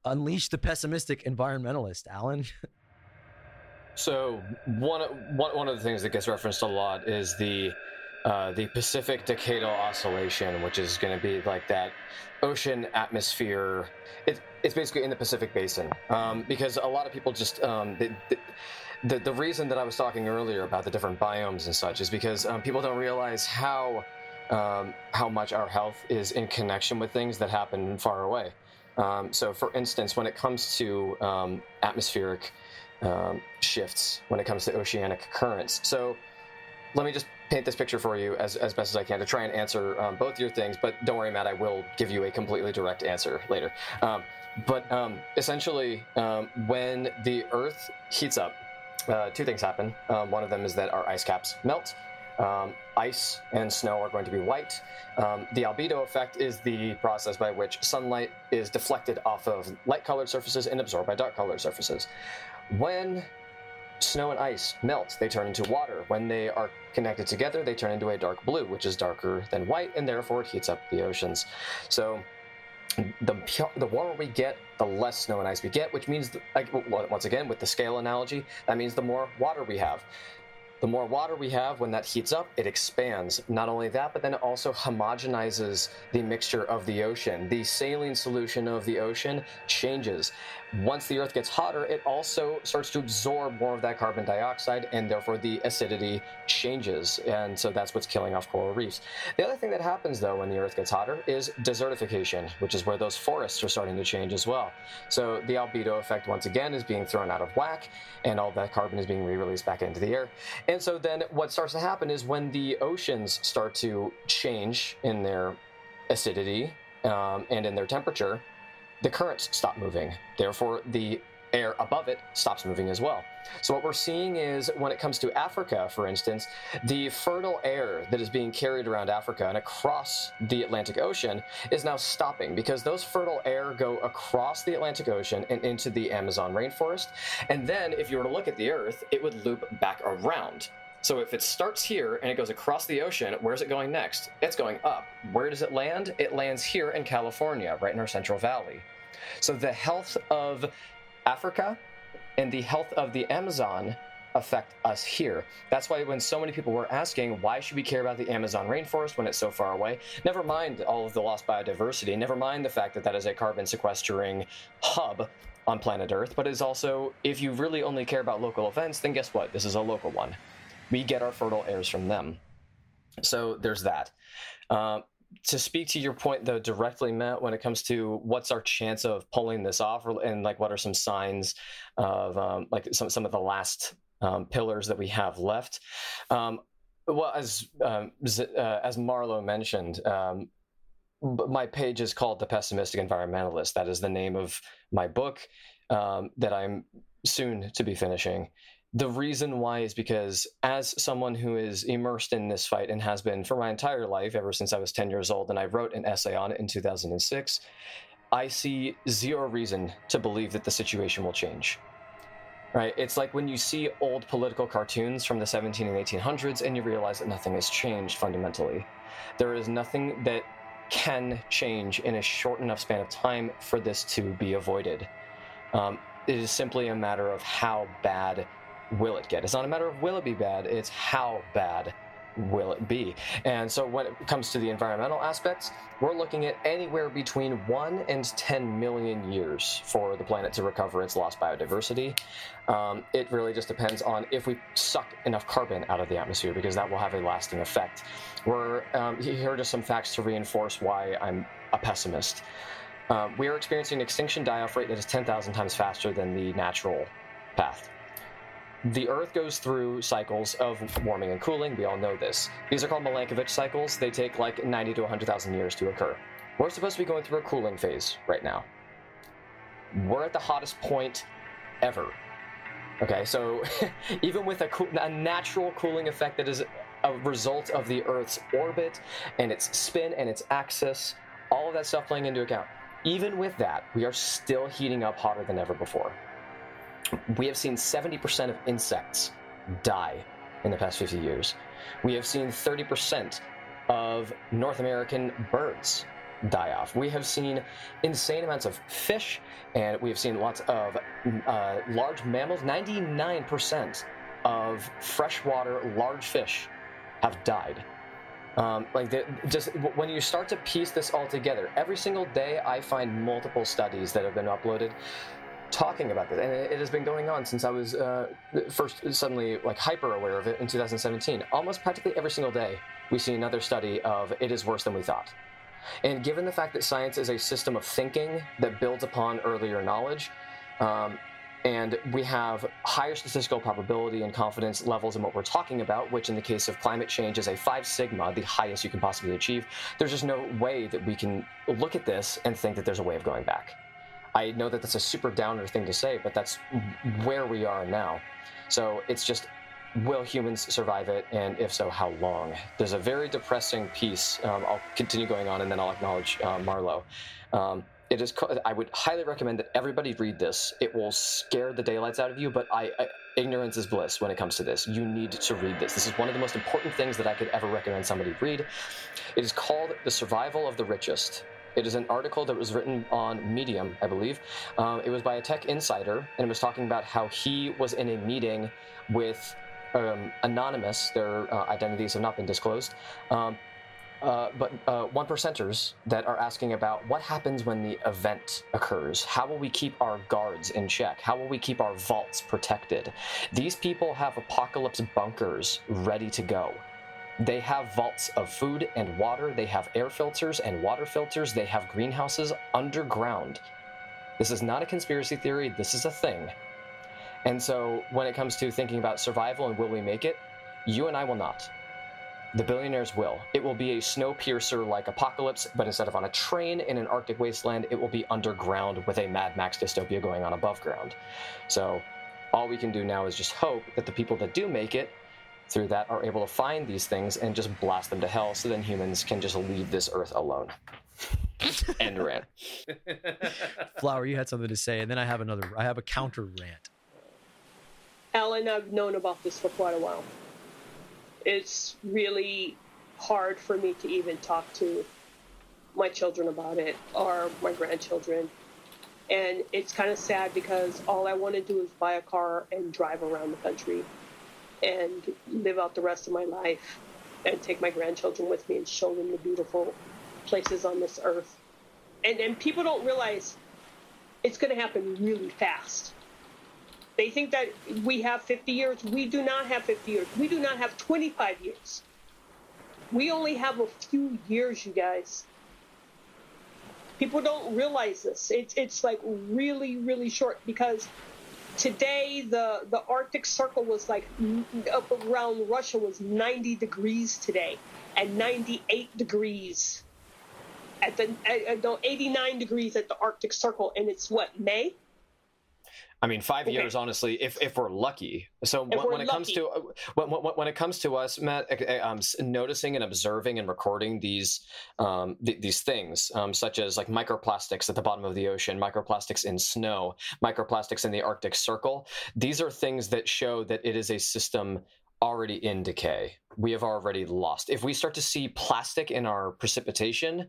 unleash the pessimistic environmentalist allan. So one one one of the things that gets referenced a lot is the uh, the Pacific Decadal Oscillation, which is going to be like that ocean atmosphere. It, it's basically in the Pacific Basin um, because a lot of people just um, the, the, the the reason that I was talking earlier about the different biomes and such is because um, people don't realize how um, how much our health is in connection with things that happen far away. Um, so, for instance, when it comes to um, atmospheric shifts when it comes to oceanic currents. So let me just paint this picture for you as, as best as I can to try and answer um, both your things. But don't worry, Matt, I will give you a completely direct answer later. Um, but um, essentially, um, when the Earth heats up, uh, two things happen. Um, one of them is that our ice caps melt. Um, ice and snow are going to be white. The albedo effect is the process by which sunlight is deflected off of light colored surfaces and absorbed by dark colored surfaces. When snow and ice melt, they turn into water. When they are connected together, they turn into a dark blue, which is darker than white, and therefore it heats up the oceans. So the the warmer we get, the less snow and ice we get, which means, like, once again, with the scale analogy, that means the more water we have. The more water we have, when that heats up, it expands. Not only that, but then it also homogenizes the mixture of the ocean. The saline solution of the ocean changes. Once the Earth gets hotter, it also starts to absorb more of that carbon dioxide, and therefore the acidity changes. And so that's what's killing off coral reefs. The other thing that happens, though, when the Earth gets hotter is desertification, which is where those forests are starting to change as well. So the albedo effect, once again, is being thrown out of whack, and all that carbon is being re released back into the air. And so then what starts to happen is when the oceans start to change in their acidity um, and in their temperature, the currents stop moving. Therefore, the air above it stops moving as well. So, what we're seeing is when it comes to Africa, for instance, the fertile air that is being carried around Africa and across the Atlantic Ocean is now stopping because those fertile air go across the Atlantic Ocean and into the Amazon rainforest. And then, if you were to look at the Earth, it would loop back around. So if it starts here and it goes across the ocean, where's it going next? It's going up. Where does it land? It lands here in California, right in our Central Valley. So the health of Africa and the health of the Amazon affect us here. That's why when so many people were asking, why should we care about the Amazon rainforest when it's so far away? Never mind all of the lost biodiversity, never mind the fact that that is a carbon sequestering hub on planet Earth, but is also, if you really only care about local events, then guess what? This is a local one. We get our fertile airs from them. So there's that. Uh, to speak to your point though directly matt when it comes to what's our chance of pulling this off and like what are some signs of um, like some, some of the last um, pillars that we have left? Um, well as um, uh, as marlowe mentioned um, my page is called the pessimistic environmentalist. That is the name of my book um, that i'm soon to be finishing the reason why is because as someone who is immersed in this fight and has been for my entire life ever since i was 10 years old and i wrote an essay on it in 2006 i see zero reason to believe that the situation will change. Right? It's like when you see old political cartoons from the 17 and 1800s and you realize that nothing has changed fundamentally. There is nothing that can change in a short enough span of time for this to be avoided. Um, it is simply a matter of how bad will it get? It's not a matter of will it be bad, it's how bad will it be? And so when it comes to the environmental aspects, we're looking at anywhere between 1 and 10 million years for the planet to recover its lost biodiversity. Um, it really just depends on if we suck enough carbon out of the atmosphere because that will have a lasting effect. We're, um, here are just some facts to reinforce why I'm a pessimist. Um, we are experiencing an extinction die-off rate that is 10,000 times faster than the natural path. The Earth goes through cycles of warming and cooling. We all know this. These are called Milankovitch cycles. They take like 90 to 100,000 years to occur. We're supposed to be going through a cooling phase right now. We're at the hottest point ever. Okay, so even with a, co- a natural cooling effect that is a result of the Earth's orbit and its spin and its axis, all of that stuff playing into account, even with that, we are still heating up hotter than ever before we have seen 70% of insects die in the past 50 years. We have seen 30% of North American birds die off. We have seen insane amounts of fish, and we have seen lots of uh, large mammals. 99% of freshwater large fish have died. Um, like the, just when you start to piece this all together, every single day I find multiple studies that have been uploaded talking about this, and it, has been going on since I was uh, first suddenly like hyper aware of it in 2017. Almost practically every single day, we see another study of it is worse than we thought. And given the fact that science is a system of thinking that builds upon earlier knowledge, um, and we have higher statistical probability and confidence levels in what we're talking about, which in the case of climate change is a five sigma, the highest you can possibly achieve, there's just no way that we can look at this and think that there's a way of going back. I know that that's a super downer thing to say, but that's where we are now. So it's just, will humans survive it? And if so, how long? There's a very depressing piece. Um, I'll continue going on and then I'll acknowledge uh, Marlowe. Um, it is. I would highly recommend that everybody read this. It will scare the daylights out of you, but I, I, ignorance is bliss when it comes to this. You need to read this. This is one of the most important things that I could ever recommend somebody read. It is called "The Survival of the Richest." It is an article that was written on Medium, I believe. Um, it was by a tech insider, and it was talking about how he was in a meeting with um, Anonymous. Their uh, identities have not been disclosed. Um, uh, but uh, one percenters that are asking about what happens when the event occurs. How will we keep our guards in check? How will we keep our vaults protected? These people have apocalypse bunkers ready to go. They have vaults of food and water, they have air filters and water filters, they have greenhouses underground. This is not a conspiracy theory, this is a thing. And so, when it comes to thinking about survival and will we make it, you and I will not. The billionaires will. It will be a snowpiercer like apocalypse, but instead of on a train in an Arctic wasteland, it will be underground with a Mad Max dystopia going on above ground. So, all we can do now is just hope that the people that do make it through that are able to find these things and just blast them to hell so then humans can just leave this earth alone. End rant. Flower, you had something to say, and then I have another. I have a counter rant. Allan, I've known about this for quite a while. It's really hard for me to even talk to my children about it or my grandchildren. And it's kind of sad because all I want to do is buy a car and drive around the country and live out the rest of my life and take my grandchildren with me and show them the beautiful places on this earth. And and people don't realize it's going to happen really fast. They think that we have 50 years. We do not have 50 years. We do not have 25 years. We only have a few years, you guys. People don't realize this. It's it's like really really short because today the the Arctic Circle was like up around Russia was 90 degrees today, and 98 degrees at the at, no 89 degrees at the Arctic Circle, and it's what May. I mean, five okay. years, honestly, if, if we're lucky. So when, when, it lucky. comes to uh, when, when, when, it comes to us, Matt, um, noticing and observing and recording these um, th- these things, um, such as like microplastics at the bottom of the ocean, microplastics in snow, microplastics in the Arctic Circle. These are things that show that it is a system already in decay. We have already lost. If we start to see plastic in our precipitation,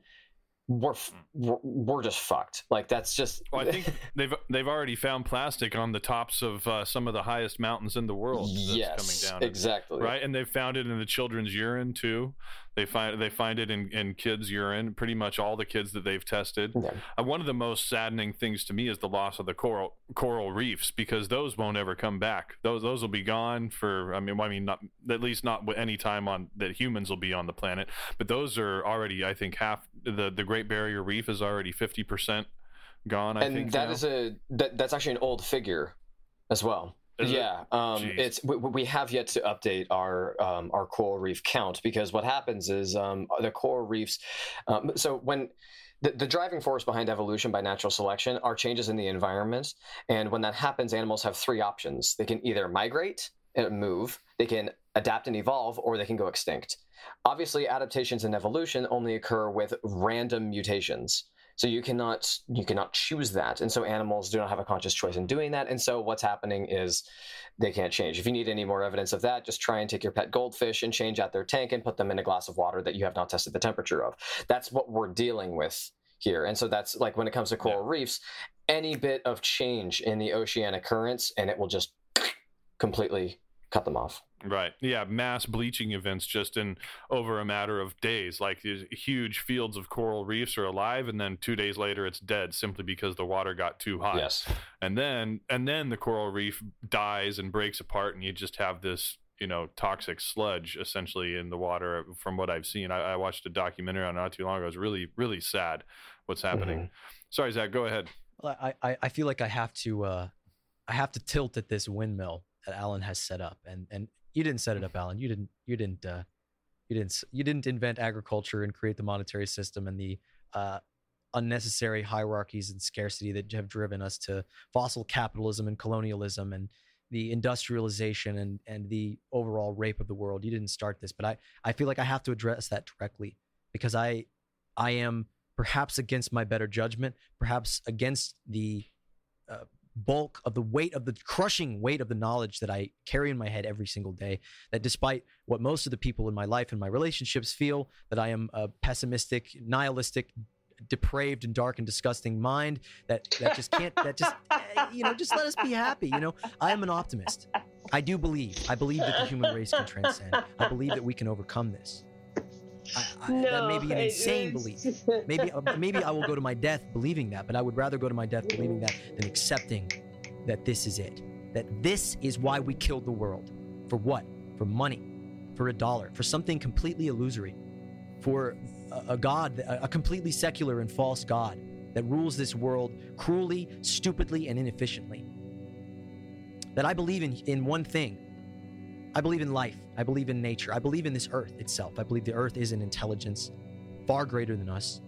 we're, we're, we're just fucked. Like that's just. well, I think they've they've already found plastic on the tops of uh, some of the highest mountains in the world. yes, exactly. Right, and they've found it in the children's urine too. They find they find it in, in kids' urine. Pretty much all the kids that they've tested. Yeah. Uh, one of the most saddening things to me is the loss of the coral coral reefs because those won't ever come back. Those those will be gone for. I mean, I mean, not at least not any time on that humans will be on the planet. But those are already, I think, half the the Great Barrier Reef is already fifty percent gone. I and think that is a that, that's actually an old figure as well. Is yeah, it? um, it's we, we, have yet to update our um, our coral reef count because what happens is um, the coral reefs. Um, so when the, the driving force behind evolution by natural selection are changes in the environment, and when that happens, animals have three options: they can either migrate and move, they can adapt and evolve, or they can go extinct. Obviously, adaptations and evolution only occur with random mutations. So you cannot you cannot choose that, and so animals do not have a conscious choice in doing that. And so what's happening is they can't change. If you need any more evidence of that, just try and take your pet goldfish and change out their tank and put them in a glass of water that you have not tested the temperature of. That's what we're dealing with here. And so that's like when it comes to coral yeah. reefs, any bit of change in the oceanic currents and it will just completely cut them off. Right. Yeah. Mass bleaching events just in over a matter of days. Like these huge fields of coral reefs are alive, and then two days later it's dead simply because the water got too hot. Yes. And then and then the coral reef dies and breaks apart, and you just have this you know toxic sludge essentially in the water. From what I've seen, I, I watched a documentary on not too long ago. It was really really sad what's happening. Mm-hmm. Sorry, Zach. Go ahead. Well, I, I I feel like I have to uh I have to tilt at this windmill that Allan has set up, and and you didn't set it up, Allan. You didn't. You didn't. Uh, you didn't. You didn't invent agriculture and create the monetary system and the uh, unnecessary hierarchies and scarcity that have driven us to fossil capitalism and colonialism and the industrialization and and the overall rape of the world. You didn't start this, but I I feel like I have to address that directly because I I am perhaps against my better judgment, perhaps against the uh, bulk of the weight of the crushing weight of the knowledge that I carry in my head every single day. That despite what most of the people in my life and my relationships feel, that I am a pessimistic, nihilistic, depraved and dark and disgusting mind that that just can't that just you know just let us be happy you know? I am an optimist. I do believe i believe that the human race can transcend. I believe that we can overcome this I, I, no, that may be an insane belief. Maybe uh, maybe I will go to my death believing that, but I would rather go to my death believing that than accepting that this is it. That this is why we killed the world. For what? For money, for a dollar, for something completely illusory, for a, a god, a, a completely secular and false god that rules this world cruelly, stupidly, and inefficiently. That I believe in in one thing I believe in life. I believe in nature. I believe in this earth itself. I believe the earth is an intelligence far greater than us.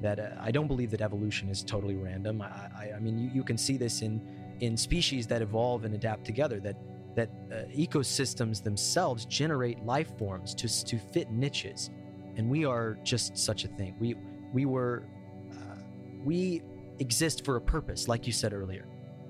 That uh, I don't believe that evolution is totally random. I, I, I mean, you, you, can see this in in species that evolve and adapt together. That that uh, ecosystems themselves generate life forms to to fit niches, and we are just such a thing. We we were uh, we exist for a purpose, like you said earlier.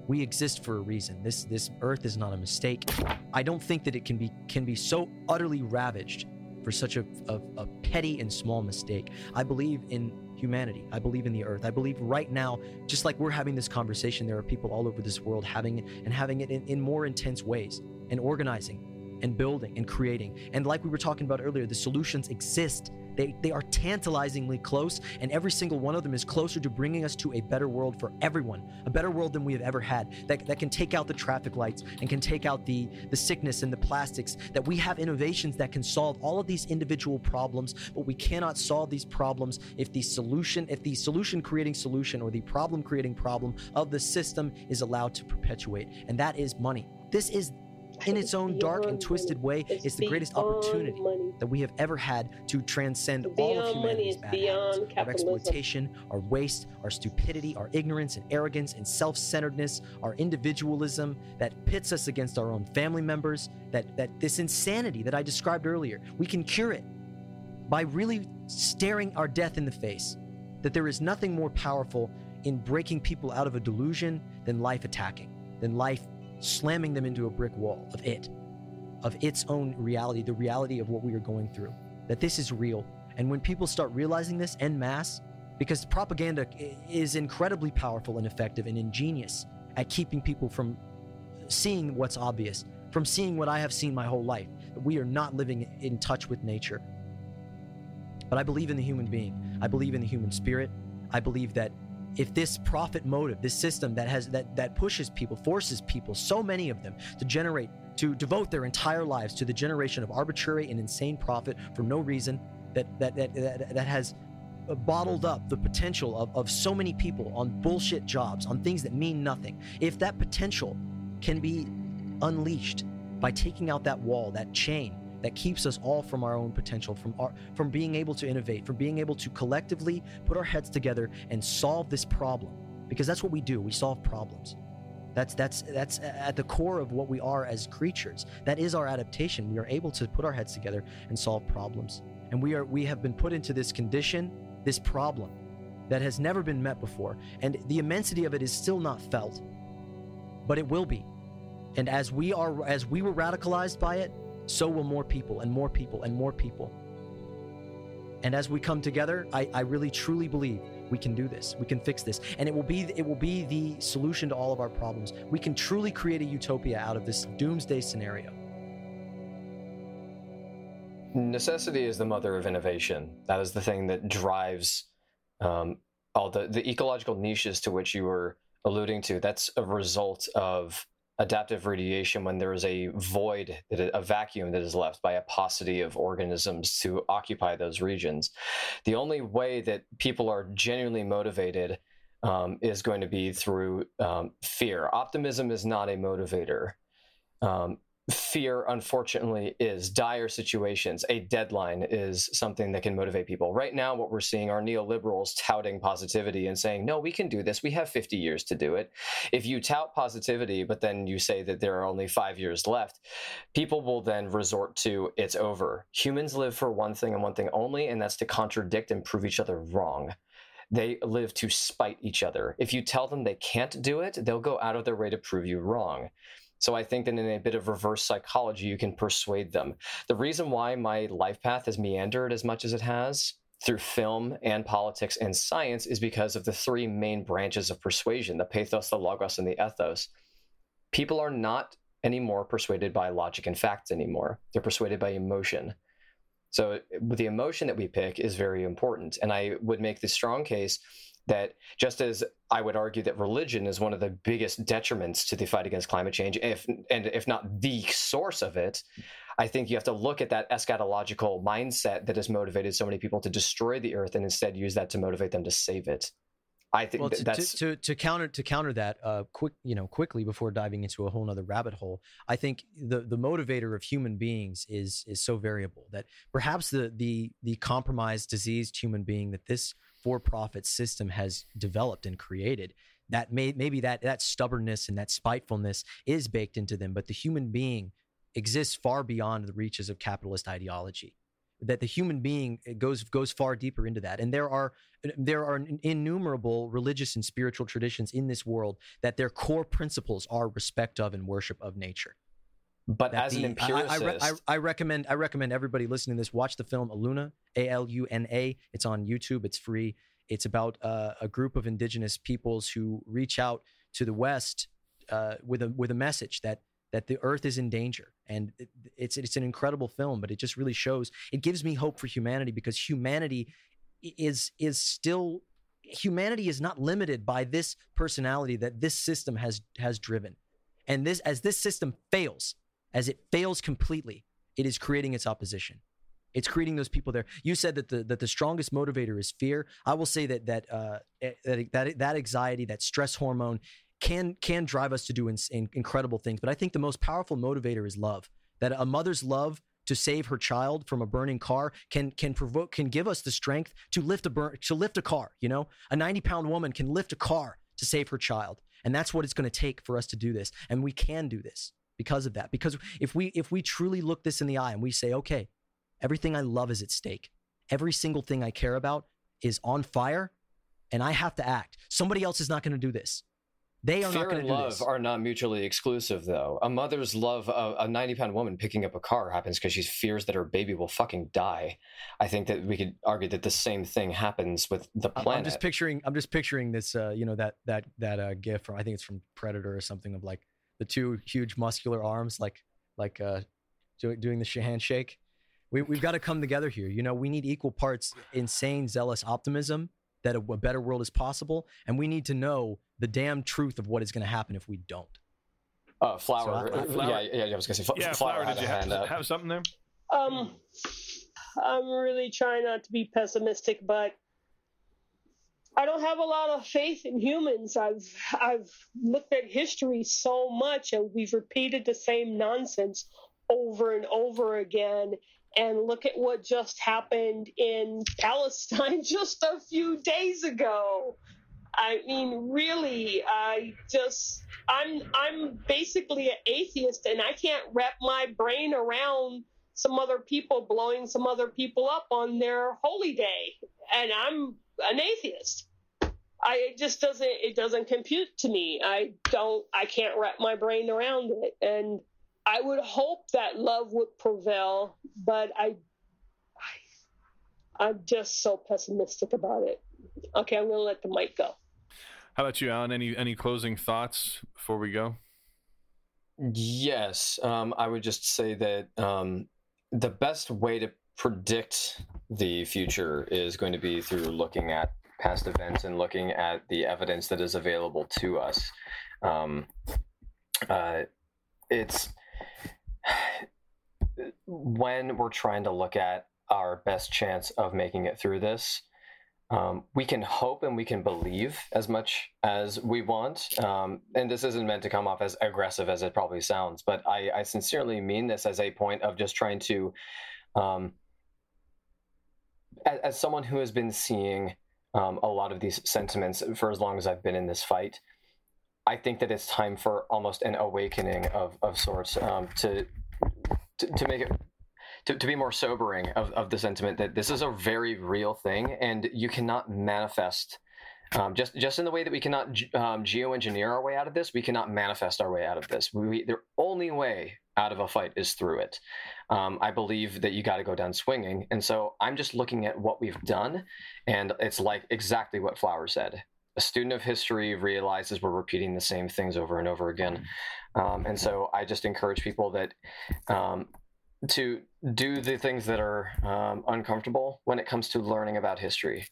We exist for a reason. This this earth is not a mistake. I don't think that it can be can be so utterly ravaged for such a, a, a petty and small mistake. I believe in humanity. I believe in the earth. I believe right now, just like we're having this conversation, there are people all over this world having it and having it in, in more intense ways and organizing and building and creating. And like we were talking about earlier, the solutions exist. They, they are tantalizingly close, and every single one of them is closer to bringing us to a better world for everyone, a better world than we have ever had, that, that can take out the traffic lights and can take out the, the sickness and the plastics, that we have innovations that can solve all of these individual problems, but we cannot solve these problems if the solution, if the solution creating solution or the problem creating problem of the system is allowed to perpetuate, and that is money. This is in its own dark and twisted way, it's the greatest opportunity that we have ever had to transcend all of humanity's bad beyond habits, our capitalism. exploitation, our waste, our stupidity, our ignorance and arrogance and self-centeredness, our individualism that pits us against our own family members, that that this insanity that I described earlier. We can cure it by really staring our death in the face. That there is nothing more powerful in breaking people out of a delusion than life attacking, than life slamming them into a brick wall of it, of its own reality, the reality of what we are going through. That this is real. And when people start realizing this en masse, because propaganda is incredibly powerful and effective and ingenious at keeping people from seeing what's obvious, from seeing what I have seen my whole life, that we are not living in touch with nature. But I believe in the human being. I believe in the human spirit. I believe that if this profit motive, this system that has that that pushes people, forces people, so many of them, to generate, to devote their entire lives to the generation of arbitrary and insane profit for no reason, that that that that, that has uh, bottled up the potential of, of so many people on bullshit jobs, on things that mean nothing. If that potential can be unleashed by taking out that wall, that chain that keeps us all from our own potential, from our from being able to innovate, from being able to collectively put our heads together and solve this problem. Because that's what we do. We solve problems. That's that's that's at the core of what we are as creatures. That is our adaptation. We are able to put our heads together and solve problems. And we are we have been put into this condition, this problem that has never been met before. And the immensity of it is still not felt. But it will be. And as we are as we were radicalized by it, so will more people and more people and more people. And as we come together, I, I really truly believe we can do this. We can fix this. And it will be it will be the solution to all of our problems. We can truly create a utopia out of this doomsday scenario. necessity is the mother of innovation. That is the thing that drives um, all the, the ecological niches to which you were alluding to. That's a result of adaptive radiation when there is a void, a vacuum that is left by a paucity of organisms to occupy those regions. The only way that people are genuinely motivated um, is going to be through um, fear. Optimism is not a motivator. Um, fear unfortunately is dire situations. A deadline is something that can motivate people. Right now what we're seeing are neoliberals touting positivity and saying no we can do this. We have 50 years to do it. If you tout positivity but then you say that there are only five years left people will then resort to it's over. Humans live for one thing and one thing only and that's to contradict and prove each other wrong. They live to spite each other. If you tell them they can't do it they'll go out of their way to prove you wrong so I think that in a bit of reverse psychology, you can persuade them. The reason why my life path has meandered as much as it has through film and politics and science is because of the three main branches of persuasion the pathos, the logos, and the ethos. People are not anymore persuaded by logic and facts anymore, they're persuaded by emotion. So eh, the emotion that we pick is very important. And I would make the strong case that just as I would argue that religion is one of the biggest detriments to the fight against climate change, if and if not the source of it, I think you have to look at that eschatological mindset that has motivated so many people to destroy the earth and instead use that to motivate them to save it. I think well, to, that's to, to, to counter to counter that, uh, quick you know, quickly before diving into a whole nother rabbit hole, I think the the motivator of human beings is is so variable that perhaps the the the compromised, diseased human being that this for-profit system has developed and created that may maybe that that stubbornness and that spitefulness is baked into them, but the human being exists far beyond the reaches of capitalist ideology. That the human being goes goes far deeper into that. And there are there are innumerable religious and spiritual traditions in this world that their core principles are respect of and worship of nature but as the- an I- I- I, re- I, I recommend I recommend everybody listening to this watch the film Aluna A L U N A. It's on YouTube. It's free. It's about uh, a group of indigenous peoples who reach out to the West uh, with a with a message that that the earth is in danger and it, it's it's an incredible film but it just really shows it gives me hope for humanity because humanity is is still humanity is not limited by this personality that this system has has driven and this as this system fails as it fails completely it is creating its opposition it's creating those people there you said that the that the strongest motivator is fear i will say that that uh that that, that anxiety that stress hormone can can drive us to do in, in, incredible things. But I think the most powerful motivator is love. That a mother's love to save her child from a burning car can can provoke can give us the strength to lift a burn to lift a car. You know, a ninety pound woman can lift a car to save her child, and that's what it's going to take for us to do this. And we can do this because of that. Because if we if we truly look this in the eye and we say, okay, everything I love is at stake, every single thing I care about is on fire, and I have to act. Somebody else is not going to do this. They are Fear not going to do love this. are not mutually exclusive, though. A mother's love of a 90 pound woman picking up a car happens because she fears that her baby will fucking die. I think that we could argue that the same thing happens with the planet. I'm just picturing. I'm just picturing this. Uh, you know that that that uh, gif from I think it's from Predator or something of like the two huge muscular arms, like like uh, do, doing the sh- handshake. We we've got to come together here. You know, we need equal parts insane, zealous optimism that a, a better world is possible, and we need to know the damn truth of what is going to happen if we don't. uh, flower. So I- I- Flower- Yeah, yeah, yeah, I was going to say Fl- Yeah, flower, Flower, did you have, up. have something there? Um, I'm really trying not to be pessimistic, but I don't have a lot of faith in humans. I've I've looked at history so much, and we've repeated the same nonsense over and over again. And look at what just happened in Palestine just a few days ago. I mean, really, I just I'm I'm basically an atheist, and I can't wrap my brain around some other people blowing some other people up on their holy day, and I'm an atheist. I it just doesn't it doesn't compute to me. I don't I can't wrap my brain around it, and I would hope that love would prevail, but I, I I'm just so pessimistic about it. Okay, I'm gonna let the mic go. How about you, Allan? Any any closing thoughts before we go? Yes, um, I would just say that um, the best way to predict the future is going to be through looking at past events and looking at the evidence that is available to us. Um, uh, it's when we're trying to look at our best chance of making it through this. Um, we can hope and we can believe as much as we want. Um, and this isn't meant to come off as aggressive as it probably sounds, but I, I sincerely mean this as a point of just trying to, um, as, as someone who has been seeing um, a lot of these sentiments for as long as I've been in this fight, I think that it's time for almost an awakening of, of sorts um, to, to to make it to, to be more sobering of, of the sentiment that this is a very real thing and you cannot manifest um, just just in the way that we cannot um, geoengineer our way out of this we cannot manifest our way out of this. We, the only way out of a fight is through it um, i believe that you got to go down swinging and so i'm just looking at what we've done and it's like exactly what flower said a student of history realizes we're repeating the same things over and over again um, and so i just encourage people that um, to do the things that are um, uncomfortable when it comes to learning about history.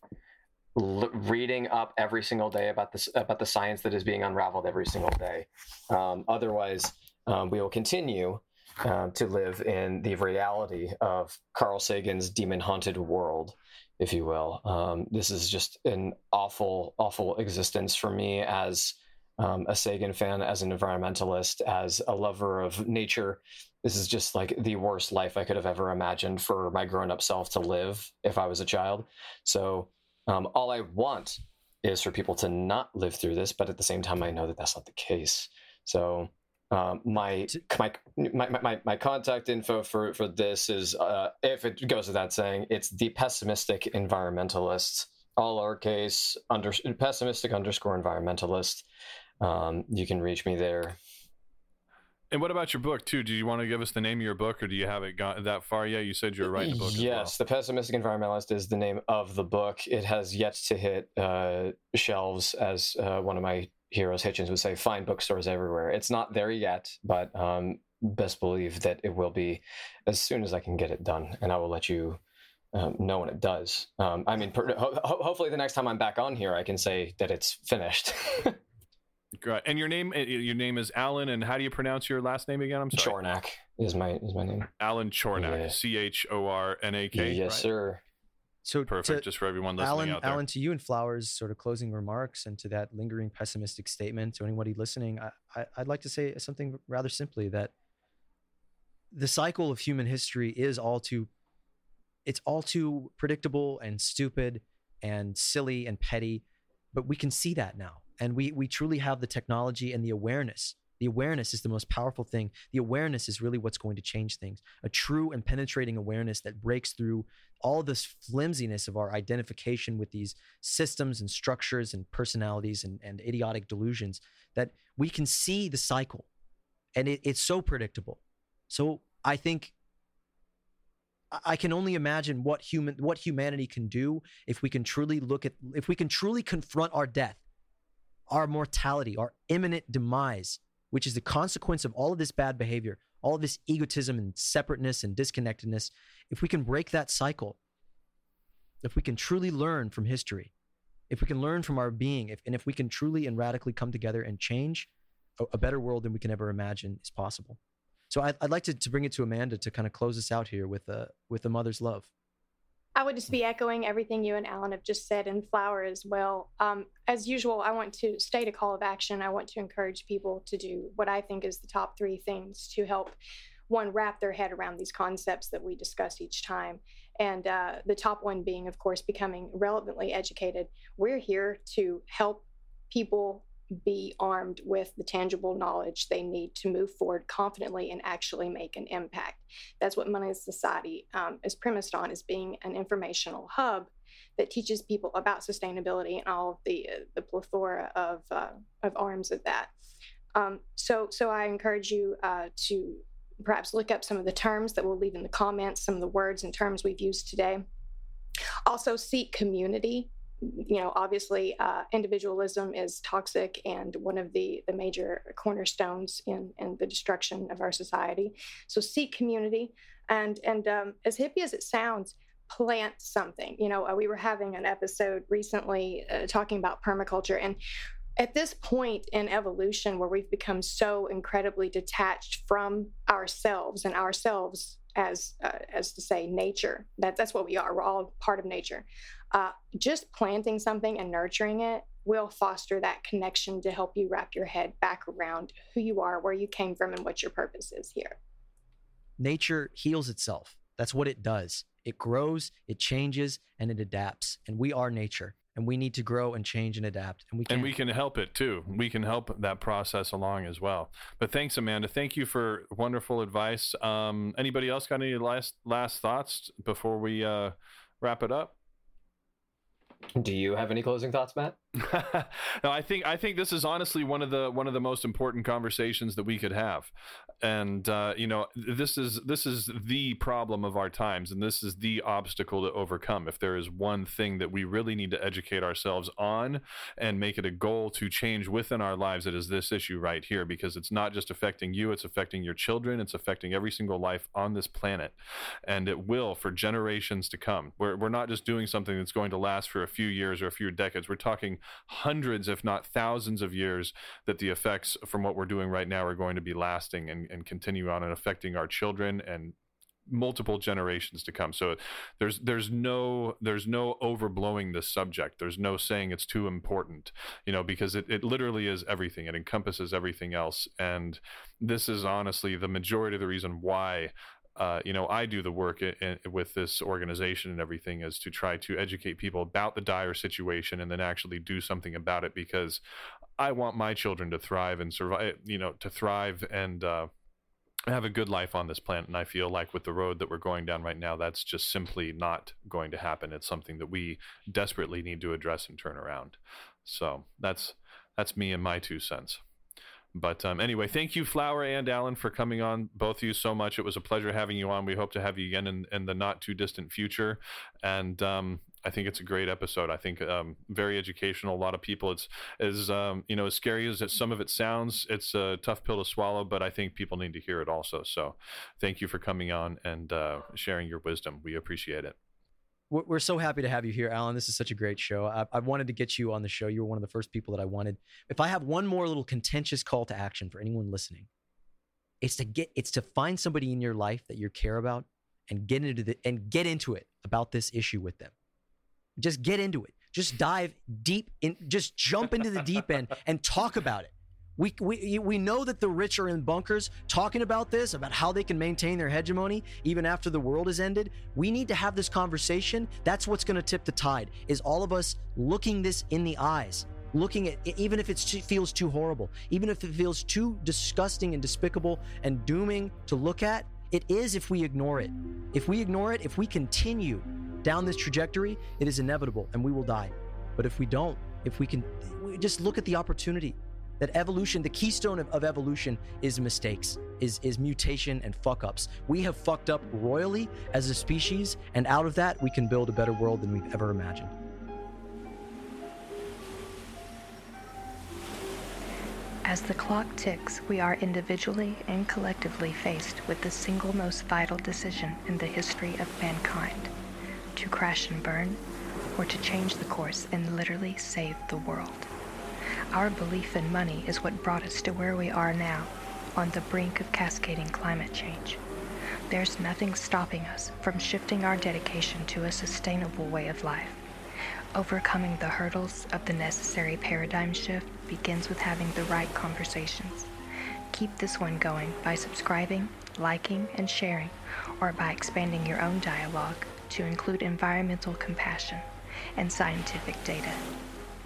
L- reading up every single day about this about the science that is being unraveled every single day. Um, otherwise, um, we will continue um, to live in the reality of Carl Sagan's demon haunted world, if you will. Um, this is just an awful, awful existence for me as um, a Sagan fan, as an environmentalist, as a lover of nature this is just like the worst life I could have ever imagined for my grown up self to live if I was a child. So, um, all I want is for people to not live through this, but at the same time, I know that that's not the case. So, um, my, my, my my my contact info for for this is uh, if it goes without saying, it's the pessimistic environmentalist, all lowercase under pessimistic underscore environmentalist. Um, you can reach me there. And what about your book too? Do you want to give us the name of your book, or do you have it got that far yet? You said you were writing a book. Yes, the pessimistic environmentalist is the name of the book. It has yet to hit uh, shelves as uh, one of my Heroes Hitchens would say, find bookstores everywhere. It's not there yet, but um, best believe that it will be as soon as I can get it done, and I will let you um, know when it does. Um, I mean, per- ho- hopefully the next time I'm back on here, I can say that it's finished. Great. And your name, eh, your name is Allan. And how do you pronounce your last name again? I'm sorry. Chornak is my is my name. Allan Chornak. C H O R N A K. Yes, right? sir. So Perfect. to- Just for everyone listening Allan, out there. Allan, to you and Flowers, sort of closing remarks and to that lingering pessimistic statement to anybody listening, I, I, I'd like to say something rather simply that the cycle of human history is all too, it's all too predictable and stupid and silly and petty, but we can see that now, and we we truly have the technology and the awareness. The awareness is the most powerful thing. The awareness is really what's going to change things. A true and penetrating awareness that breaks through all this flimsiness of our identification with these systems and structures and personalities and, and idiotic delusions that we can see the cycle and it, it's so predictable so i think I- can only imagine what human what humanity can do if we can truly look at if we can truly confront our death our mortality our imminent demise which is the consequence of all of this bad behavior all of this egotism and separateness and disconnectedness if we can break that cycle, if we can truly learn from history, if we can learn from our being, if, and if we can truly and radically come together and change, a, a better world than we can ever imagine is possible. So I'd, I'd like to, to bring it to Amanda to kind of close us out here with a with the mother's love. I would just be echoing everything you and Allan have just said, and Flower as well. Um, as usual, I want to state a call of action. I want to encourage people to do what I think is the top three things to help one wrap their head around these concepts that we discuss each time. And uh, the top one being, of course, becoming relevantly educated. We're here to help people be armed with the tangible knowledge they need to move forward confidently and actually make an impact. That's what Money Society um, is premised on, as being an informational hub that teaches people about sustainability and all of the uh, the plethora of uh, of arms of that. Um, so, so I encourage you uh, to perhaps look up some of the terms that we'll leave in the comments, some of the words and terms we've used today. Also, seek community. You know, obviously, uh, individualism is toxic and one of the, the major cornerstones in, in the destruction of our society. So, seek community. And, and um, as hippie as it sounds, plant something. You know, uh, we were having an episode recently uh, talking about permaculture, and at this point in evolution where we've become so incredibly detached from ourselves and ourselves as uh, as to say nature that that's what we are we're all part of nature uh, just planting something and nurturing it will foster that connection to help you wrap your head back around who you are where you came from and what your purpose is here Nature heals itself. That's what it does. It grows, it changes, and it adapts. And we are nature, and we need to grow and change and adapt. And we can. and we can help it too. We can help that process along as well. But thanks, Amanda. Thank you for wonderful advice. Um, anybody else got any last last thoughts before we uh, wrap it up? Do you have any closing thoughts, Matt? no, I think I think this is honestly one of the one of the most important conversations that we could have, and uh, you know this is this is the problem of our times, and this is the obstacle to overcome. If there is one thing that we really need to educate ourselves on and make it a goal to change within our lives, it is this issue right here because it's not just affecting you; it's affecting your children, it's affecting every single life on this planet, and it will for generations to come. We're we're not just doing something that's going to last for a few years or a few decades. We're talking hundreds, if not thousands, of years that the effects from what we're doing right now are going to be lasting and, and continue on and affecting our children and multiple generations to come. So there's there's no there's no overblowing this subject. There's no saying it's too important you know because it, it literally is everything. It encompasses everything else. And this is honestly the majority of the reason why uh, you know, I do the work i i with this organization and everything is to try to educate people about the dire situation and then actually do something about it because I want my children to thrive and survive, you know, to thrive and uh, have a good life on this planet. And I feel like with the road that we're going down right now, that's just simply not going to happen. It's something that we desperately need to address and turn around. So that's that's me and my two cents. But um, anyway, thank you, Flower and Allan, for coming on, both of you, so much. It was a pleasure having you on. We hope to have you again in, in the not too distant future. And um, I think it's a great episode. I think um, very educational. A lot of people, it's as um, you know, as scary as some of it sounds, it's a tough pill to swallow. But I think people need to hear it also. So, thank you for coming on and uh, sharing your wisdom. We appreciate it. We're so happy to have you here, Allan. This is such a great show. I, I, wanted to get you on the show. You were one of the first people that I wanted. If I have one more little contentious call to action for anyone listening, it's to get it's to find somebody in your life that you care about and get into the and get into it about this issue with them. Just get into it. Just dive deep in. Just jump into the deep end and talk about it. We, we, we know that the rich are in bunkers talking about this, about how they can maintain their hegemony even after the world has ended. We need to have this conversation. That's what's going to tip the tide, is all of us looking this in the eyes, looking at even if it feels too horrible, even if it feels too disgusting and despicable and dooming to look at, it is if we ignore it. If we ignore it, if we continue down this trajectory, it is inevitable and we will die. But if we don't, if we can we just look at the opportunity, that evolution, the keystone of, of evolution is mistakes, is, is mutation and fuck ups. We have fucked up royally as a species, and out of that, we can build a better world than we've ever imagined. As the clock ticks, we are individually and collectively faced with the single most vital decision in the history of mankind to crash and burn, or to change the course and literally save the world. Our belief in money is what brought us to where we are now, on the brink of cascading climate change. There's nothing stopping us from shifting our dedication to a sustainable way of life. Overcoming the hurdles of the necessary paradigm shift begins with having the right conversations. Keep this one going by subscribing, liking, and sharing, or by expanding your own dialogue to include environmental compassion and scientific data.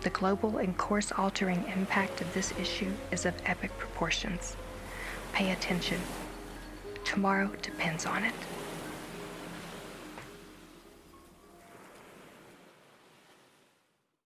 The global and course altering impact of this issue is of epic proportions. Pay attention. Tomorrow depends on it.